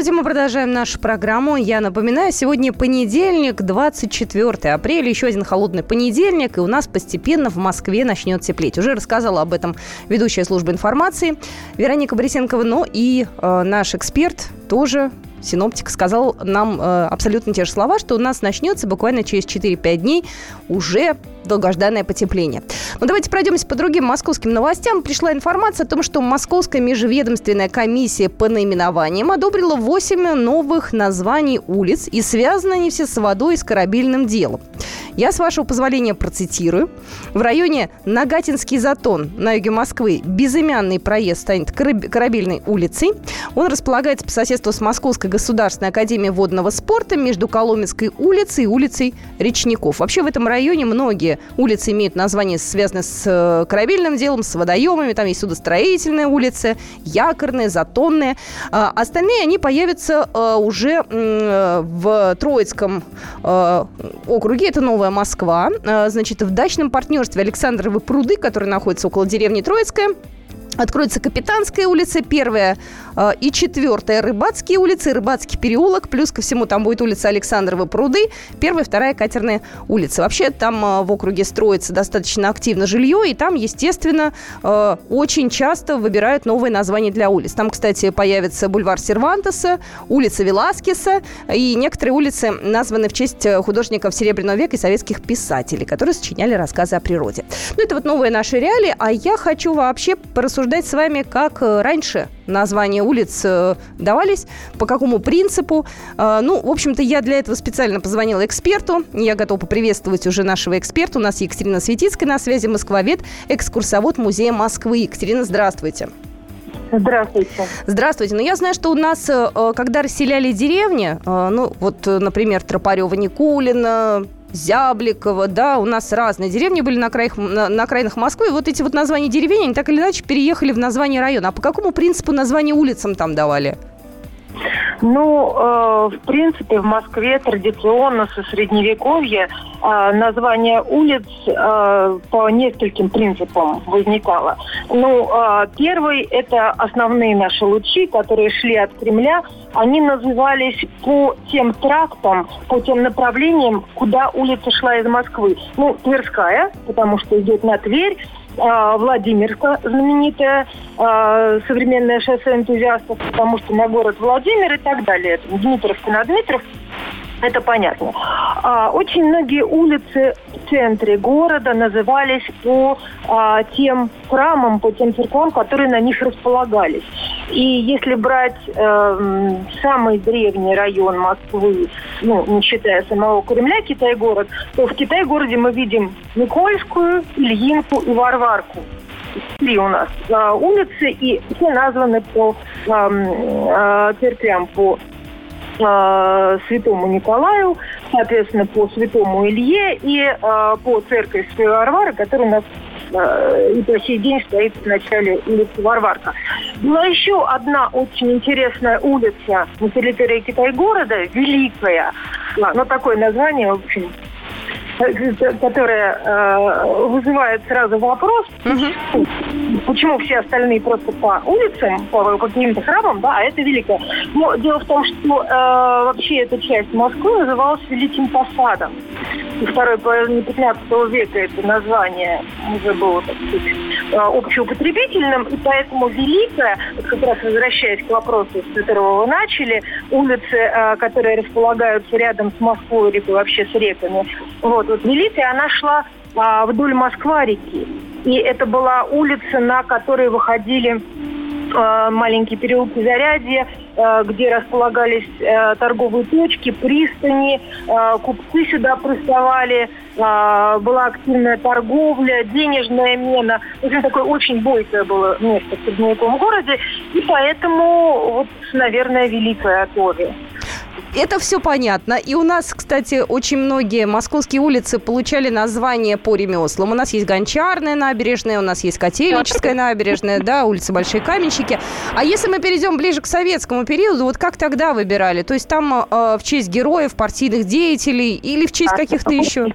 Здравствуйте, мы продолжаем нашу программу. Я напоминаю, сегодня понедельник, 24 апреля, еще один холодный понедельник, и у нас постепенно в Москве начнет теплеть. Уже рассказала об этом ведущая служба информации Вероника Борисенкова, но и э, наш эксперт тоже синоптик сказал нам э, абсолютно те же слова, что у нас начнется буквально через 4-5 дней уже долгожданное потепление. Но давайте пройдемся по другим московским новостям. Пришла информация о том, что Московская межведомственная комиссия по наименованиям одобрила 8 новых названий улиц, и связаны они все с водой и с корабельным делом. Я, с вашего позволения, процитирую. В районе Нагатинский затон на юге Москвы безымянный проезд станет корабельной улицей. Он располагается по соседству с Московской государственной академией водного спорта между Коломенской улицей и улицей Речников. Вообще в этом районе многие улицы имеют название, связанное с э, корабельным делом, с водоемами. Там есть судостроительная улица, якорная, затонная. А остальные, они появятся э, уже в Троицком э, округе. Это Новая Москва. Значит, в дачном партнерстве Александровы пруды, которые находятся около деревни Троицкая, Откроется Капитанская улица, первая э, и четвертая Рыбацкие улицы, Рыбацкий переулок, плюс ко всему там будет улица Александрова пруды, первая, вторая Катерная улица. Вообще там э, в округе строится достаточно активно жилье, и там, естественно, э, очень часто выбирают новые названия для улиц. Там, кстати, появится бульвар Сервантеса, улица Веласкеса, и некоторые улицы названы в честь художников Серебряного века и советских писателей, которые сочиняли рассказы о природе. Ну, это вот новые наши реалии, а я хочу вообще порассуждать обсуждать с вами, как э, раньше названия улиц э, давались, по какому принципу. Э, ну, в общем-то, я для этого специально позвонила эксперту. Я готова поприветствовать уже нашего эксперта. У нас Екатерина Светицкая на связи, москвовед, экскурсовод Музея Москвы. Екатерина, здравствуйте. Здравствуйте. Здравствуйте. Ну, я знаю, что у нас, когда расселяли деревни, ну, вот, например, Тропарева, Никулина, Зябликова, да, у нас разные деревни были на, краях, на, на окраинах Москвы. Вот эти вот названия деревень, они так или иначе переехали в название района. А по какому принципу название улицам там давали? Ну, э, в принципе, в Москве традиционно со средневековья э, название улиц э, по нескольким принципам возникало. Ну, э, первый – это основные наши лучи, которые шли от Кремля. Они назывались по тем трактам, по тем направлениям, куда улица шла из Москвы. Ну, Тверская, потому что идет на Тверь, Владимирка, знаменитая а, современное шоссе энтузиастов, потому что на город Владимир и так далее. Дмитровка на Дмитров это понятно. А, очень многие улицы центре города назывались по а, тем храмам, по тем церквам, которые на них располагались. И если брать э, самый древний район Москвы, ну, не считая самого Кремля, Китай-город, то в Китай-городе мы видим Никольскую, Ильинку и Варварку три у нас э, улицы, и все названы по э, э, церквям, по э, святому Николаю, соответственно, по святому Илье и э, по церкви Святой Варвары, которая у нас э, и по сей день стоит в начале улицы Варварка. Была еще одна очень интересная улица на территории Китай-города, Великая. Ну, такое название, в общем, которая э, вызывает сразу вопрос, угу. почему все остальные просто по улицам, по, по каким-то храмам, да, а это великое. Но дело в том, что э, вообще эта часть Москвы называлась Великим Посадом. И второй половине 15 века это название уже было, так сказать, э, общеупотребительным, и поэтому Великая, вот как раз возвращаясь к вопросу, с которого вы начали, улицы, э, которые располагаются рядом с Москвой, либо вообще с реками, вот, вот она шла а, вдоль Москва-реки. И это была улица, на которой выходили а, маленькие переулки Зарядье, а, где располагались а, торговые точки, пристани, а, купцы сюда приставали, а, была активная торговля, денежная мена. В общем, такое очень бойкое было место в средневековом городе, и поэтому, вот, наверное, Великая тоже. Это все понятно. И у нас, кстати, очень многие московские улицы получали название по ремеслам. У нас есть Гончарная набережная, у нас есть Котельническая набережная, да, улица Большие Каменщики. А если мы перейдем ближе к советскому периоду, вот как тогда выбирали? То есть там э, в честь героев, партийных деятелей или в честь каких-то еще?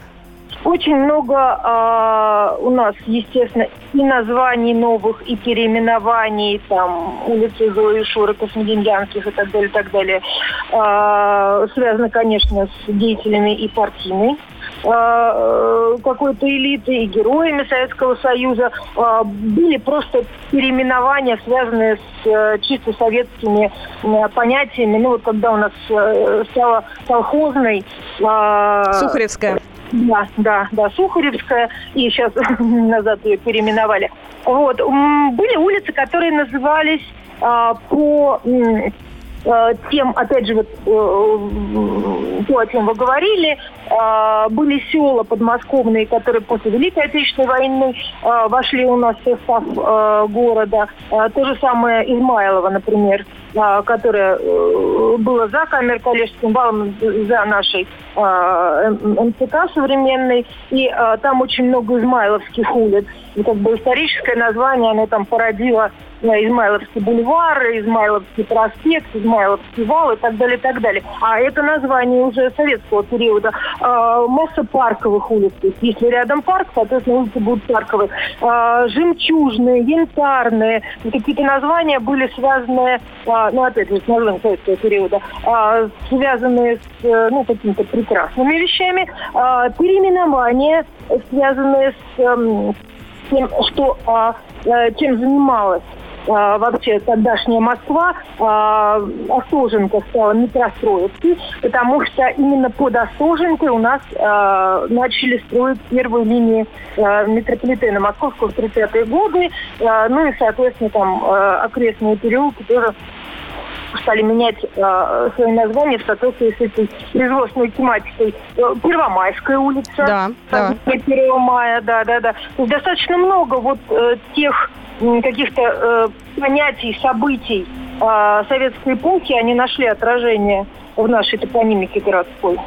Очень много э, у нас, естественно, и названий новых, и переименований, там, улицы Зои Шуры, Космодемьянских и так далее, так далее. Э, связано, конечно, с деятелями и партийной какой-то элиты и героями Советского Союза. Были просто переименования, связанные с чисто советскими понятиями. Ну вот когда у нас стала колхозной... Сухаревская. Да, да, да, Сухаревская, и сейчас [laughs] назад ее переименовали. Вот. Были улицы, которые назывались а, по э, тем, опять же, вот э, то, о чем вы говорили, э, были села подмосковные, которые после Великой Отечественной войны э, вошли у нас в состав э, города. Э, то же самое Измайлово, например, э, которое э, было за камер коллежским валом, за нашей э, МЦК современной. И э, там очень много измайловских улиц. И как бы историческое название, оно там породило Измайловский бульвар, Измайловский проспект, Измайловский вал и так далее, и так далее. А это название уже советского периода. А, масса парковых улиц. Если рядом парк, соответственно, улицы будут парковые. А, жемчужные, янтарные. Какие-то названия были связаны, а, ну, опять же, с названием советского периода, а, связанные с, э, ну, какими-то прекрасными вещами. А, переименования, связанные с эм, тем, что а, э, чем занималась а, вообще тогдашняя Москва, а, Остоженко стала метростроиться, потому что именно под Остоженкой у нас начали строить первые линии а, метрополитена Московского в 30-е годы, ну и, соответственно, там окрестные переулки тоже стали менять э, свои названия в соответствии с этой производственной тематикой. Э, Первомайская улица. Да, да. 1 мая, да, да, да. Достаточно много вот э, тех каких-то э, понятий, событий э, советской эпохи, они нашли отражение в нашей топонимике городской.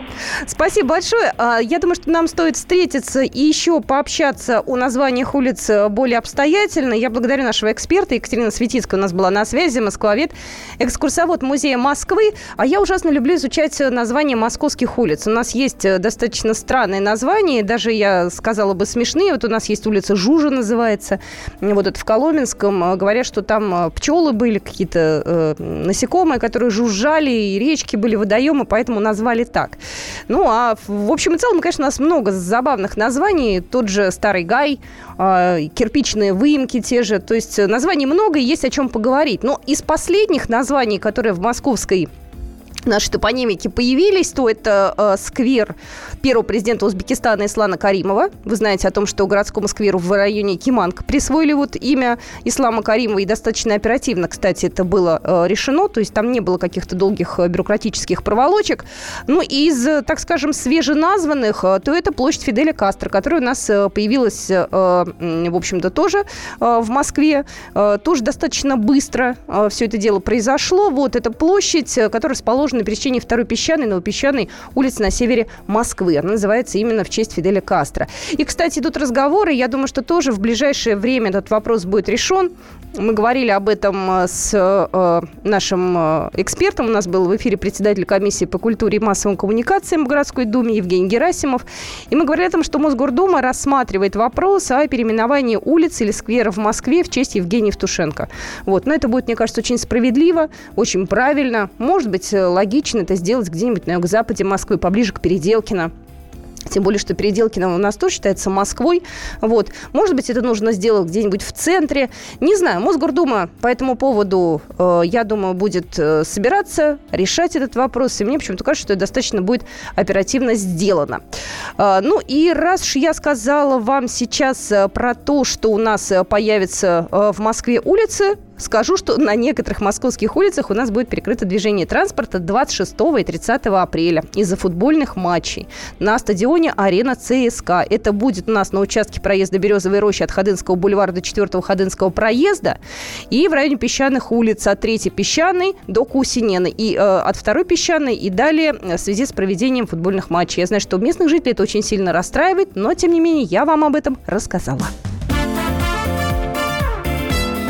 Спасибо большое. А, Я думаю, что нам стоит встретиться и еще пообщаться о названиях улиц э, более обстоятельно. Я благодарю нашего эксперта. Екатерина Светицкая у нас была на связи, москвовед, экскурсовод Музея Москвы. А я ужасно люблю изучать э, названия московских улиц. У нас есть э, достаточно странные названия, даже, я сказала бы, смешные. Вот у нас есть улица Жужа называется. Вот это в Коломенском. Говорят, что там пчелы были, какие-то э, насекомые, которые жужжали, и речки были, водоемы, поэтому назвали так. Ну, а в общем и целом, конечно, у нас много забавных названий. Тот же Старый Гай, э, кирпичные выемки те же. То есть э, названий много, и есть о чем поговорить. Но из последних названий, которые в московской наши топонимики появились, то это э, сквер первого президента Узбекистана Ислана Каримова. Вы знаете о том, что городскому скверу в районе Киманг присвоили вот имя Ислама Каримова, и достаточно оперативно, кстати, это было э, решено, то есть там не было каких-то долгих э, бюрократических проволочек. Ну, и из, э, так скажем, свеженазванных, э, то это площадь Фиделя Кастро, которая у нас появилась, э, в общем-то, тоже э, в Москве. Э, Тоже достаточно быстро все это дело произошло. Вот эта площадь, которая расположена на пересечении второй песчаной и новопесчаной улицы на севере Москвы. Она называется именно в честь Фиделя Кастро. И, кстати, идут разговоры. Я думаю, что тоже в ближайшее время этот вопрос будет решен. Мы говорили об этом э, с э, нашим э, экспертом. У нас был в эфире председатель комиссии по культуре и массовым коммуникациям в городской думе Евгений Герасимов. И мы говорили о том, что Мосгордума рассматривает вопрос о переименовании улиц или сквера в Москве в честь Евгения Евтушенко. Вот. Но это будет, мне кажется, очень справедливо, очень правильно. Может быть, логично это сделать где-нибудь на юго-западе Москвы, поближе к Переделкино. Тем более, что Переделкино у нас тоже считается Москвой. Вот. Может быть, это нужно сделать где-нибудь в центре. Не знаю. Мосгордума по этому поводу, э, я думаю, будет э, собираться, решать этот вопрос. И мне почему-то кажется, что это достаточно будет оперативно сделано. Э, ну и раз уж я сказала вам сейчас э, про то, что у нас э, появится в Москве улицы, Скажу, что на некоторых московских улицах у нас будет перекрыто движение транспорта 26 и 30 апреля из-за футбольных матчей на стадионе «Арена ЦСКА». Это будет у нас на участке проезда Березовой рощи от Ходынского бульвара до 4 Ходынского проезда и в районе песчаных улиц от 3 Песчаной до Кусинены и э, от 2 Песчаной и далее э, в связи с проведением футбольных матчей. Я знаю, что местных жителей это очень сильно расстраивает, но тем не менее я вам об этом рассказала.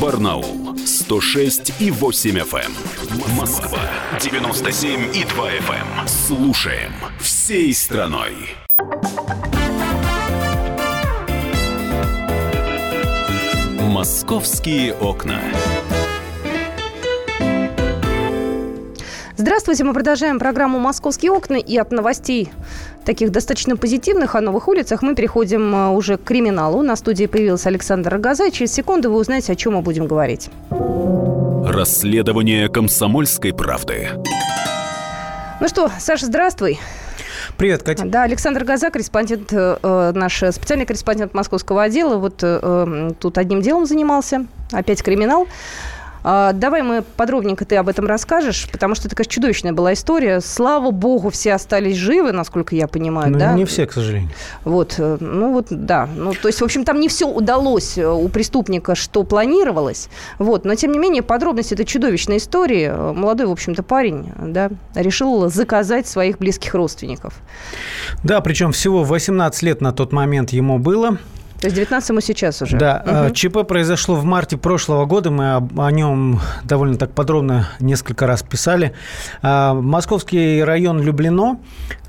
Барнаул 106 и 8 FM. Москва 97 и 2 FM. Слушаем всей страной. Московские окна. Здравствуйте, мы продолжаем программу «Московские окна» и от новостей таких достаточно позитивных о новых улицах мы переходим э, уже к криминалу. На студии появился Александр Рогоза. Через секунду вы узнаете, о чем мы будем говорить. Расследование комсомольской правды. Ну что, Саша, здравствуй. Привет, Катя. Да, Александр Газа, корреспондент, э, наш специальный корреспондент московского отдела. Вот э, тут одним делом занимался. Опять криминал. А, давай мы подробненько ты об этом расскажешь, потому что это, конечно, чудовищная была история. Слава богу, все остались живы, насколько я понимаю, ну, да? Не все, к сожалению. Вот, э, ну вот, да. Ну, то есть, в общем, там не все удалось э, у преступника, что планировалось. Вот, но, тем не менее, подробности этой чудовищной истории. Э, молодой, в общем-то, парень, да, решил заказать своих близких родственников. Да, причем всего 18 лет на тот момент ему было. То есть 19 ему сейчас уже. Да. Угу. ЧП произошло в марте прошлого года. Мы о, нем довольно так подробно несколько раз писали. А, московский район Люблино.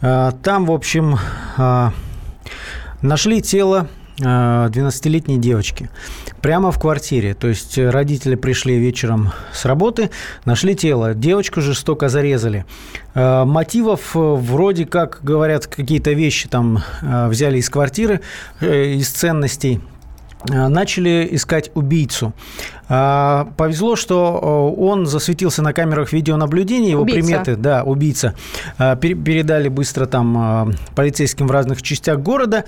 А, там, в общем, нашли тело 12-летней девочки прямо в квартире. То есть родители пришли вечером с работы, нашли тело. Девочку жестоко зарезали. Мотивов вроде как, говорят, какие-то вещи там взяли из квартиры, э, из ценностей начали искать убийцу. Повезло, что он засветился на камерах видеонаблюдения, его убийца. приметы, да, убийца, передали быстро там полицейским в разных частях города,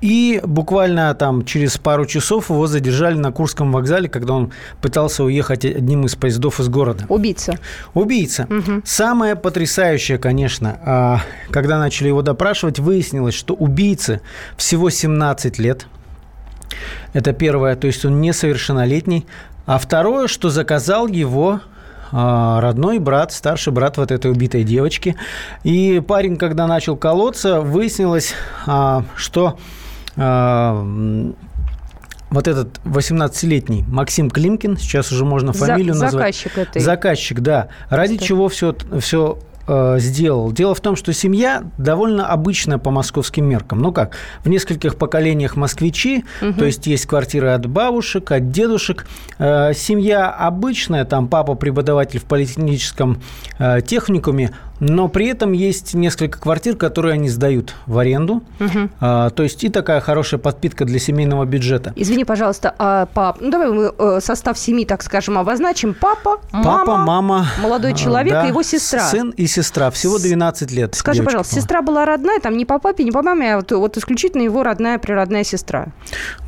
и буквально там через пару часов его задержали на Курском вокзале, когда он пытался уехать одним из поездов из города. Убийца. Убийца. Угу. Самое потрясающее, конечно, а, когда начали его допрашивать, выяснилось, что убийце всего 17 лет. Это первое, то есть он несовершеннолетний. А второе, что заказал его а, родной брат, старший брат вот этой убитой девочки. И парень, когда начал колоться, выяснилось, а, что вот этот 18-летний Максим Климкин, сейчас уже можно фамилию За, назвать. Заказчик этой. Заказчик, да. Ради что? чего все, все э, сделал. Дело в том, что семья довольно обычная по московским меркам. Ну как, в нескольких поколениях москвичи, угу. то есть есть квартиры от бабушек, от дедушек. Э, семья обычная, там папа преподаватель в политехническом э, техникуме, но при этом есть несколько квартир, которые они сдают в аренду. Угу. А, то есть и такая хорошая подпитка для семейного бюджета. Извини, пожалуйста, а пап, ну давай мы э, состав семьи, так скажем, обозначим. Папа, Папа, мама, молодой человек да, и его сестра. Сын и сестра, всего 12 лет. Скажи, пожалуйста, была. сестра была родная, там не по папе, не по маме, а вот, вот исключительно его родная природная сестра.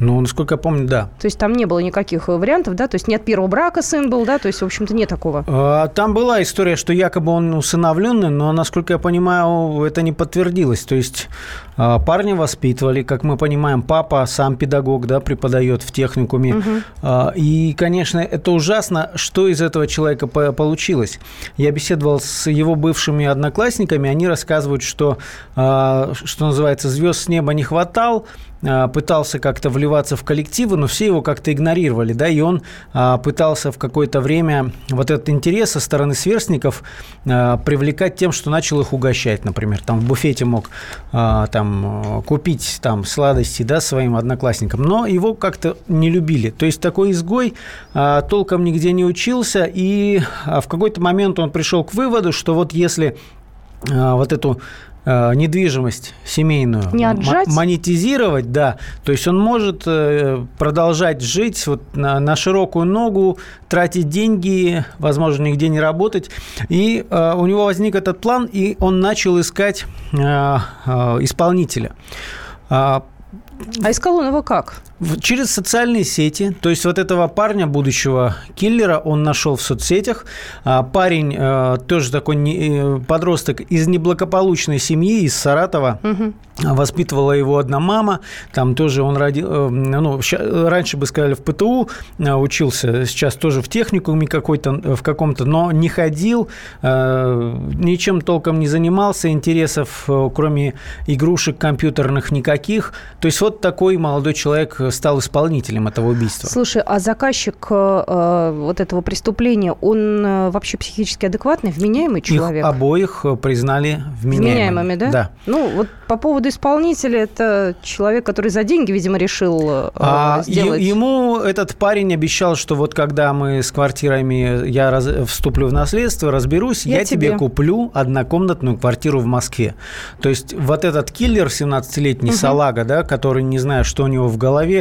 Ну, насколько я помню, да. То есть там не было никаких вариантов, да? То есть не от первого брака сын был, да? То есть, в общем-то, нет такого. А, там была история, что якобы он усыновлен удивлены, но, насколько я понимаю, это не подтвердилось. То есть а, парня воспитывали, как мы понимаем, папа сам педагог, да, преподает в техникуме. Угу. И, конечно, это ужасно, что из этого человека получилось. Я беседовал с его бывшими одноклассниками, они рассказывают, что, а, что называется, звезд с неба не хватал, а, пытался как-то вливаться в коллективы, но все его как-то игнорировали, да, и он а, пытался в какое-то время вот этот интерес со стороны сверстников а, привлекать тем, что начал их угощать, например, там в буфете мог там купить там сладости, да, своим одноклассникам, но его как-то не любили, то есть такой изгой толком нигде не учился, и в какой-то момент он пришел к выводу, что вот если вот эту Э, недвижимость семейную Не отжать? монетизировать, да. То есть он может э, продолжать жить вот на, на широкую ногу, тратить деньги, возможно, нигде не работать. И э, у него возник этот план, и он начал искать исполнителя. А искал он его как? Через социальные сети. То есть вот этого парня, будущего киллера, он нашел в соцсетях. А, парень э, тоже такой э, подросток из неблагополучной семьи, из Саратова. Угу. Воспитывала его одна мама. Там тоже он ради, э, ну, раньше бы сказали в ПТУ учился, сейчас тоже в техникуме какой-то, в каком-то, но не ходил, ничем толком не занимался, интересов, кроме игрушек компьютерных, никаких. То есть вот такой молодой человек стал исполнителем этого убийства. Слушай, а заказчик э, вот этого преступления, он э, вообще психически адекватный, вменяемый человек? Их обоих признали вменяемыми. Вменяемыми, да? Да. Ну, вот по поводу исполнителя, это человек, который за деньги, видимо, решил э, а, сделать... Ему этот парень обещал, что вот когда мы с квартирами, я раз, вступлю в наследство, разберусь, я, я тебе. куплю однокомнатную квартиру в Москве. То есть вот этот киллер 17-летний, угу. салага, да, который не знает, что у него в голове,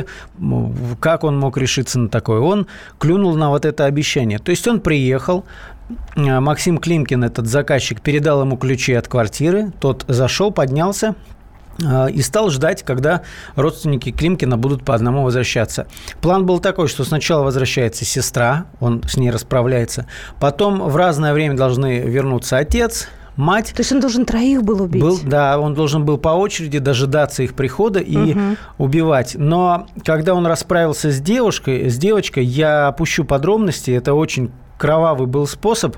как он мог решиться на такое, он клюнул на вот это обещание. То есть он приехал, Э, Максим Климкин, этот заказчик, передал ему ключи от квартиры. Тот зашел, поднялся, э, и стал ждать, когда родственники Климкина будут по одному возвращаться. План был такой, что сначала возвращается сестра, он с ней расправляется, потом в разное время должны вернуться отец, мать. То есть он должен троих был убить? Был, да, он должен был по очереди дожидаться их прихода и угу. убивать. Но когда он расправился с девушкой, с девочкой, я опущу подробности, это очень кровавый был способ.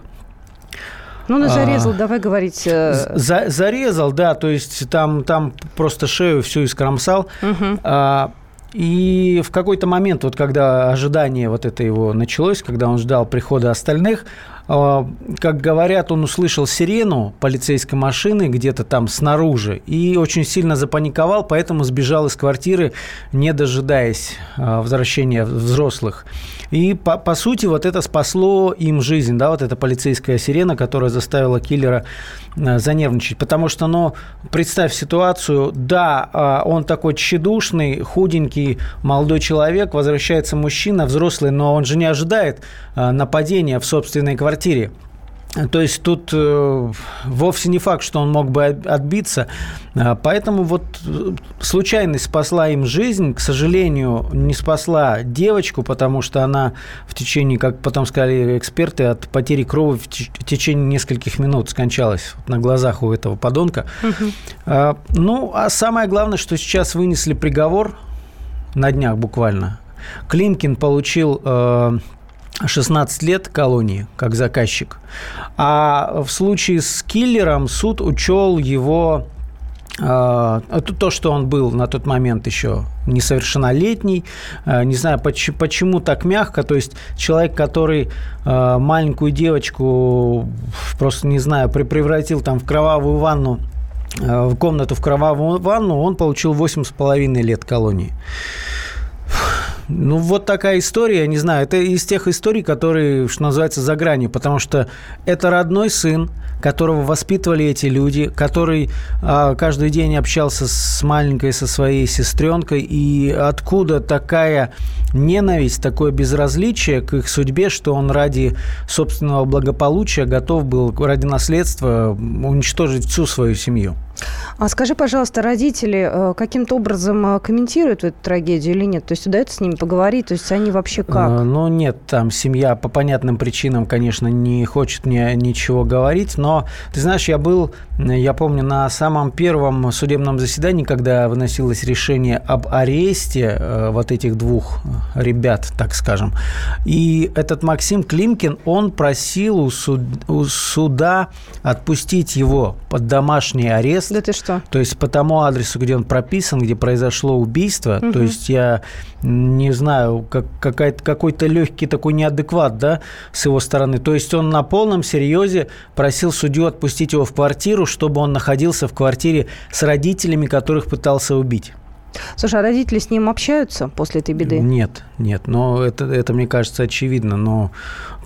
Ну, он зарезал, а, давай говорить. Э, за, зарезал, да, то есть там, там просто шею всю искромсал. Угу. А, и в какой-то момент, вот когда ожидание вот это его началось, когда он ждал прихода остальных, а, как говорят, он услышал сирену полицейской машины где-то там снаружи и очень сильно запаниковал, поэтому сбежал из квартиры, не дожидаясь а, возвращения взрослых. И, по, по сути, вот это спасло им жизнь, да, вот эта полицейская сирена, которая заставила киллера занервничать. Потому что, ну, представь ситуацию, да, а, он такой тщедушный, худенький молодой человек, возвращается мужчина, взрослый, но он же не ожидает э, нападения в собственной квартире. То есть тут э, вовсе не факт, что он мог бы отбиться. А, поэтому вот э, случайность спасла им жизнь. К сожалению, не спасла девочку, потому что она в течение, как потом сказали эксперты, от потери крови в течение нескольких минут скончалась на глазах у этого подонка. Угу. Ну, а самое главное, что сейчас вынесли приговор на днях буквально. Климкин получил э, 16 лет колонии как заказчик. А в случае с киллером суд учел его а, то, что он был на тот момент еще несовершеннолетний, а, не знаю, почему, так мягко, то есть человек, который а, маленькую девочку, просто не знаю, превратил там в кровавую ванну, в комнату в кровавую ванну, он получил 8,5 лет колонии. Ну, вот такая история, не знаю, это из тех историй, которые, что называется, за гранью, потому что это родной сын, которого воспитывали эти люди, который а, каждый день общался с маленькой, со своей сестренкой, и откуда такая ненависть, такое безразличие к их судьбе, что он ради собственного благополучия готов был ради наследства уничтожить всю свою семью. А скажи, пожалуйста, родители э, каким-то образом э, комментируют эту трагедию или нет? То есть удается с ними поговорить? То есть они вообще как? Э, ну, нет, там семья по понятным причинам, конечно, не хочет мне ничего говорить, но, ты знаешь, я был, я помню, на самом первом судебном заседании, когда выносилось решение об аресте вот этих двух ребят, так скажем, и этот Максим Климкин, он просил у, суд, у суда отпустить его под домашний арест, да ты что? То есть по тому адресу, где он прописан, где произошло убийство, угу. то есть я не знаю, как, какой-то легкий такой неадекват, да, с его стороны. То есть он на полном серьезе просил судью отпустить его в квартиру, чтобы он находился в квартире с родителями, которых пытался убить. Слушай, а родители с ним общаются после этой беды? Нет, нет, но это, это мне кажется, очевидно. Но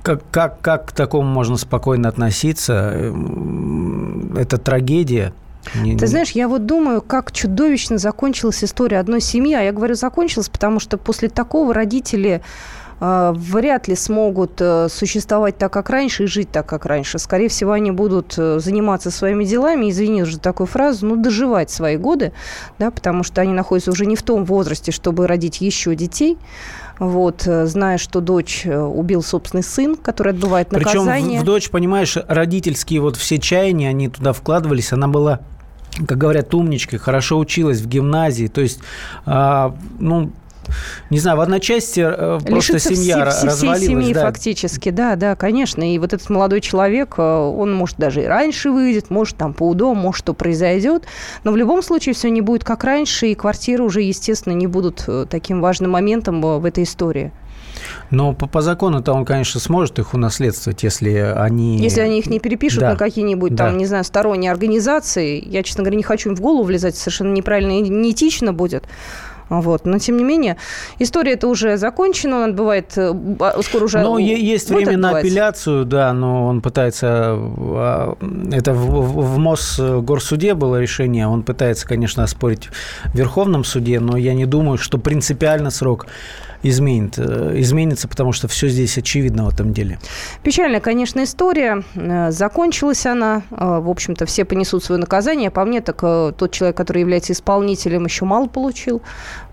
как, как, как к такому можно спокойно относиться? Это трагедия, не, Ты знаешь, я вот думаю, как чудовищно закончилась история одной семьи. А я говорю, закончилась, потому что после такого родители э, вряд ли смогут э, существовать так, как раньше, и жить так, как раньше. Скорее всего, они будут э, заниматься своими делами, извини уже такую фразу, ну, доживать свои годы, да, потому что они находятся уже не в том возрасте, чтобы родить еще детей вот, э, зная, что дочь э, убил собственный сын, который отбывает наказание. Причем в, в дочь, понимаешь, родительские вот все чаяния, они туда вкладывались, она была как говорят, умничкой, хорошо училась в гимназии. То есть, а, ну, не знаю, в одночасье э, просто семья все- развалилась. всей семьи да. фактически, да, да, конечно. И вот этот молодой человек, э, он может даже и раньше выйдет, может там по УДО, может что произойдет. Но в любом случае все не будет как раньше, и квартиры уже, естественно, не будут э, таким важным моментом в этой истории. Но по, по закону-то он, конечно, сможет их унаследствовать, если они... Если они их не перепишут Да. на какие-нибудь Да. там, не знаю, сторонние организации, я, честно говоря, не хочу им в голову влезать, совершенно неправильно и неэтично будет. Вот. Но, тем не менее, история это уже закончена, он отбывает, э, скоро уже... Ну, есть время на отбывать. апелляцию, да, но он пытается... а, Это в, в- в Мосгорсуде было решение, он пытается, конечно, оспорить в Верховном суде, но я не думаю, что принципиально срок изменит, э, изменится, потому что все здесь очевидно в этом деле. Печальная, конечно, история. Э, Закончилась она. Э, В общем-то, все понесут свое наказание. По мне, так тот человек, который является исполнителем, еще мало получил.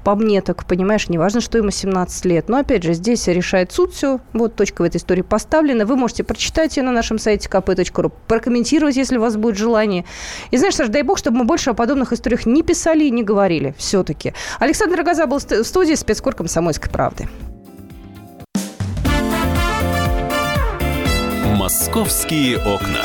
По мне, так, понимаешь, неважно, что ему 17 лет. Но, опять же, здесь решает суд все. Вот точка в этой истории поставлена. Вы можете прочитать ее на нашем сайте kp.ru, прокомментировать, если у вас будет желание. И знаешь, Саш, дай бог, чтобы мы больше о подобных историях не писали и не говорили все-таки. Александр Газа был в ст- в студии спецкор «Комсомольской правды». Московские окна.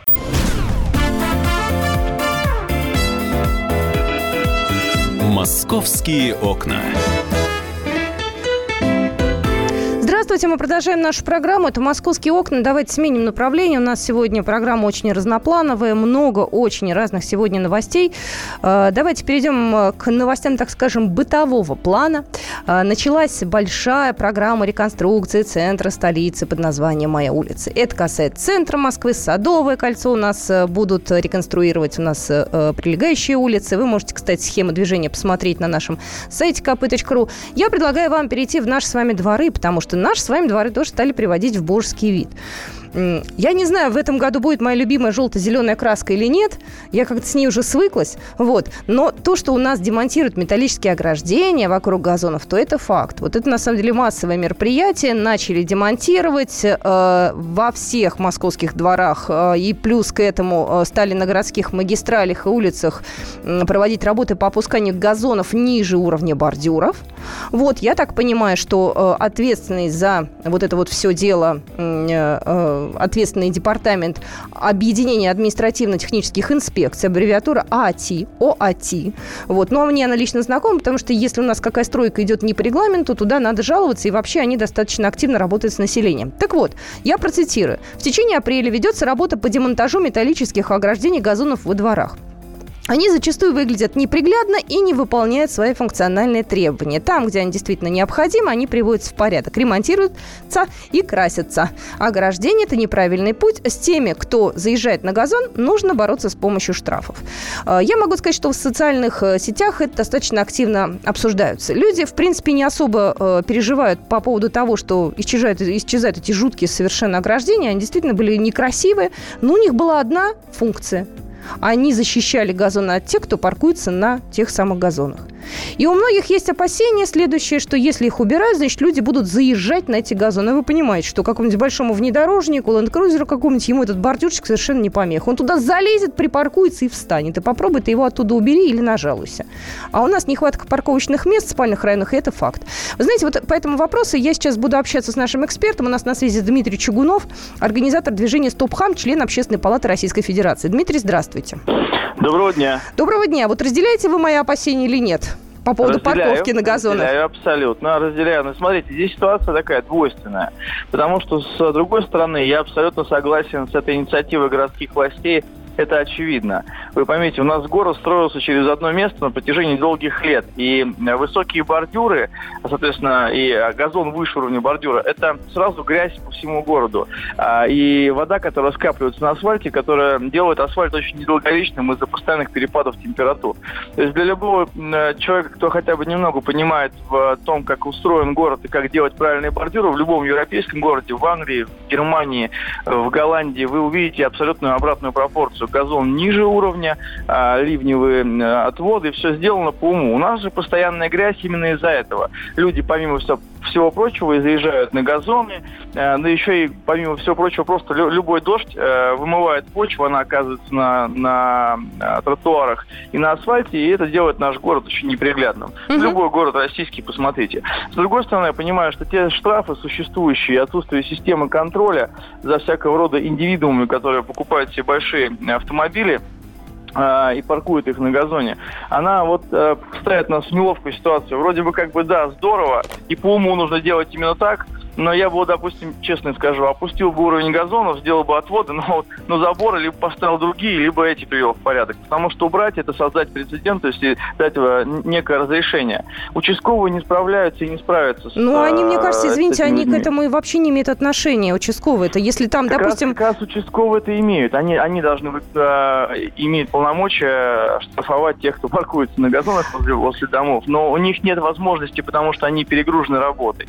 Московские окна. Здравствуйте, мы продолжаем нашу программу. Это «Московские окна». Давайте сменим направление. У нас сегодня программа очень разноплановая, много очень разных сегодня новостей. Э, Давайте перейдем э, к новостям, так скажем, бытового плана. Э, Началась большая программа реконструкции центра столицы под названием «Моя улица». Это касается центра Москвы, Садовое кольцо у нас будут реконструировать, у нас прилегающие улицы. Вы можете, кстати, схему движения посмотреть на нашем сайте kp.ru. Я предлагаю вам перейти в наши с вами дворы, потому что наши с вами дворы тоже стали приводить в божеский вид. Я не знаю, в этом году будет моя любимая желто-зеленая краска или нет. Я как-то с ней уже свыклась. Вот. Но то, что у нас демонтируют металлические ограждения вокруг газонов, то это факт. Вот это на самом деле массовое мероприятие. Начали демонтировать э, во всех московских дворах. э, и плюс к этому э, стали на городских магистралях и улицах м, проводить работы по опусканию газонов ниже уровня бордюров. Вот, я так понимаю, что э, ответственный за вот это вот все дело, э, э, ответственный департамент объединения административно-технических инспекций, аббревиатура ААТИ, ОАТИ. Вот, но мне она лично знакома, потому что если у нас какая стройка идет не по регламенту, туда надо жаловаться, и вообще они достаточно активно работают с населением. Так вот, я процитирую. В течение апреля ведется работа по демонтажу металлических ограждений газонов во дворах. Они зачастую выглядят неприглядно и не выполняют свои функциональные требования. Там, где они действительно необходимы, они приводятся в порядок, ремонтируются и красятся. Ограждение – это неправильный путь. С теми, кто заезжает на газон, нужно бороться с помощью штрафов. Э, Я могу сказать, что в социальных э, сетях это достаточно активно обсуждаются. Люди, в принципе, не особо э, переживают по поводу того, что исчезают, исчезают эти жуткие совершенно ограждения. Они действительно были некрасивые, но у них была одна функция – они защищали газоны от тех, кто паркуется на тех самых газонах. И у многих есть опасения следующее, что если их убирают, значит, люди будут заезжать на эти газоны. Вы понимаете, что какому-нибудь большому внедорожнику, ленд-крузеру какому-нибудь, ему этот бордюрчик совершенно не помех. Он туда залезет, припаркуется и встанет. И попробуй ты его оттуда убери или нажалуйся. А у нас нехватка парковочных мест в спальных районах, и это факт. Вы знаете, вот по этому вопросу я сейчас буду общаться с нашим экспертом. У нас на связи Дмитрий Чугунов, организатор движения «Стоп Хам», член Общественной палаты Российской Федерации. Дмитрий, здравствуйте. Доброго дня. Доброго дня. Вот разделяете вы мои опасения или нет? По поводу Разделяю, парковки на газонах. Разделяю, абсолютно, разделяю. Но смотрите, здесь ситуация такая двойственная. Потому что, с другой стороны, я абсолютно согласен с этой инициативой городских властей это очевидно. Вы поймите, у нас город строился через одно место на протяжении долгих лет. И высокие бордюры, соответственно, и газон выше уровня бордюра, это сразу грязь по всему городу. А, и вода, которая скапливается на асфальте, которая делает асфальт очень недолговечным из-за постоянных перепадов температур. То есть для любого человека, кто хотя бы немного понимает в том, как устроен город и как делать правильные бордюры, в любом европейском городе, в Англии, в Германии, в Голландии, вы увидите абсолютную обратную пропорцию. Газон ниже уровня, а, ливневые отводы, все сделано по уму. У нас же постоянная грязь именно из-за этого. Люди, помимо всего, всего прочего, заезжают на газоны, э, но еще и, помимо всего прочего, просто любой дождь э, вымывает почву, она оказывается на, на э, тротуарах и на асфальте, и это делает наш город очень неприглядным. Угу. Любой город российский, посмотрите. С другой стороны, я понимаю, что те штрафы существующие, отсутствие системы контроля за всякого рода индивидуумами, которые покупают себе большие автомобили, и паркует их на газоне, она вот э, ставит нас в неловкую ситуацию. Вроде бы как бы, да, здорово, и по уму нужно делать именно так, но я бы, допустим, честно скажу, опустил бы уровень газонов, сделал бы отводы, [laughs] но, вот, но заборы либо поставил другие, либо эти привел в порядок. Потому что убрать это создать прецедент, то есть дать некое разрешение. Участковые не справляются и не справятся. С, ну, они, мне кажется, извините, они людьми. к этому и вообще не имеют отношения, участковые. Это если там, как допустим... Раз, как раз участковые это имеют. Они, они должны э, иметь полномочия штрафовать тех, кто паркуется на газонах возле, возле домов. Но у них нет возможности, потому что они перегружены работой.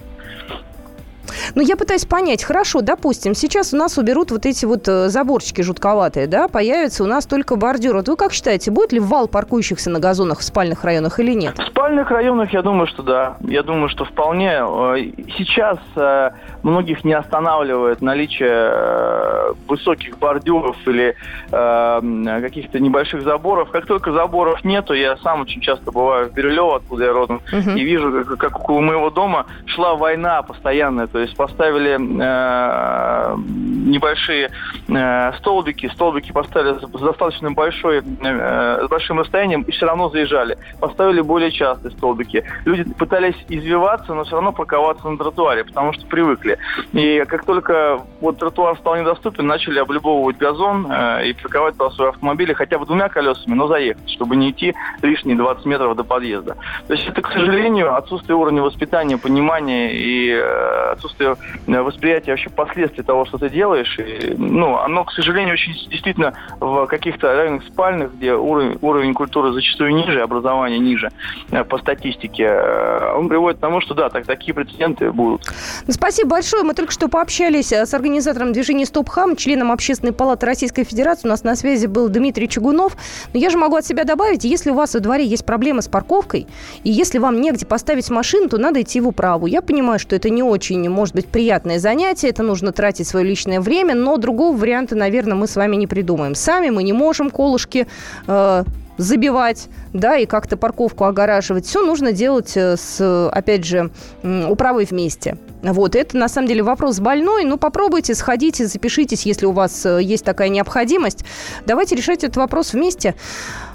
Ну, я пытаюсь понять, хорошо, допустим, сейчас у нас уберут вот эти вот э, заборчики жутковатые, да, появится у нас только бордюр. Вот вы как считаете, будет ли вал паркующихся на газонах в спальных районах или нет? В спальных районах, я думаю, что да. Я думаю, что вполне. Э, сейчас э, многих не останавливает наличие высоких бордюров или каких-то небольших заборов. Как только заборов нету, я сам очень часто бываю в Бирюлево, откуда я родом, угу. и вижу, как, как у моего дома шла война постоянная, то есть поставили э, небольшие э, столбики, столбики поставили с достаточно большой, э, с большим расстоянием и все равно заезжали. Поставили более частые столбики. Люди пытались извиваться, но все равно парковаться на тротуаре, потому что привыкли. И как только вот тротуар стал недоступен, начали облюбовывать газон э, и парковать туда свои автомобили хотя бы двумя колесами, но заехать, чтобы не идти лишние 20 метров до подъезда. То есть это, к сожалению, отсутствие уровня воспитания, понимания и э, отсутствие э, восприятия вообще последствий того, что ты делаешь. И, ну, оно, к сожалению, очень действительно в каких-то районах спальных, где уровень, уровень культуры зачастую ниже, образование ниже э, по статистике, э, он приводит к тому, что да, так, такие прецеденты будут. Ну, спасибо большое. Мы только что пообщались с организатором движения «Стоп Хам», членом Общественной палаты Российской Федерации. У нас на связи был Дмитрий Чугунов. Но я же могу от себя добавить, если у вас во дворе есть проблемы с парковкой, и если вам негде поставить машину, то надо идти в управу. Я понимаю, что это не очень, может быть, приятное занятие, это нужно тратить свое личное время, но другого варианта, наверное, мы с вами не придумаем. Сами мы не можем колышки э, забивать, да, и как-то парковку огораживать. Все нужно делать э, с, опять же, управой вместе. Вот, это на самом деле вопрос больной, но попробуйте, сходите, запишитесь, если у вас э, есть такая необходимость. Давайте решать этот вопрос вместе.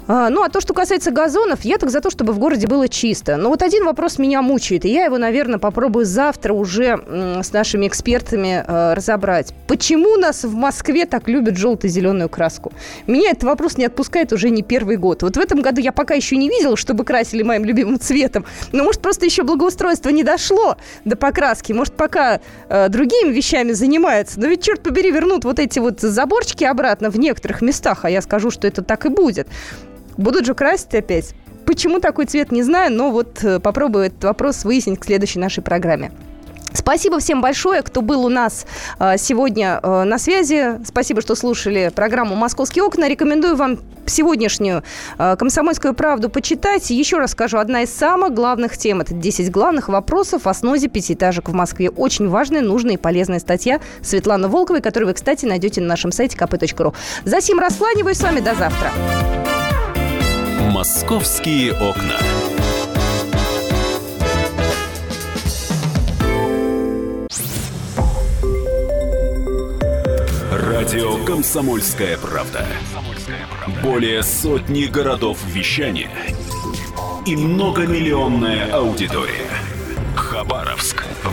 А, ну, а то, что касается газонов, я так за то, чтобы в городе было чисто. Но вот один вопрос меня мучает, и я его, наверное, попробую завтра уже с нашими экспертами э, разобрать. Почему нас в Москве так любят желто-зеленую краску? Меня этот вопрос не отпускает уже не первый год. Вот в этом году я пока еще не видела, чтобы красили моим любимым цветом. Но, может, просто еще благоустройство не дошло до покраски. Может, пока э, другими вещами занимается. Но ведь, черт побери, вернут вот эти вот заборчики обратно в некоторых местах, а я скажу, что это так и будет. Будут же красить опять. Почему такой цвет, не знаю, но вот э, попробую этот вопрос выяснить к следующей нашей программе. Спасибо всем большое, кто был у нас э, сегодня э, на связи. Спасибо, что слушали программу «Московские окна». Рекомендую вам сегодняшнюю «Комсомольскую правду» почитать. Еще раз скажу, одна из самых главных тем – это 10 главных вопросов о снозе пятиэтажек в Москве. Очень важная, нужная и полезная статья Светланы Волковой, которую вы, кстати, найдете на нашем сайте kp.ru. За сим раскланиваюсь с вами. До завтра. «Московские окна». Радио «Комсомольская правда». Более сотни городов вещания и многомиллионная аудитория. Хабаровск.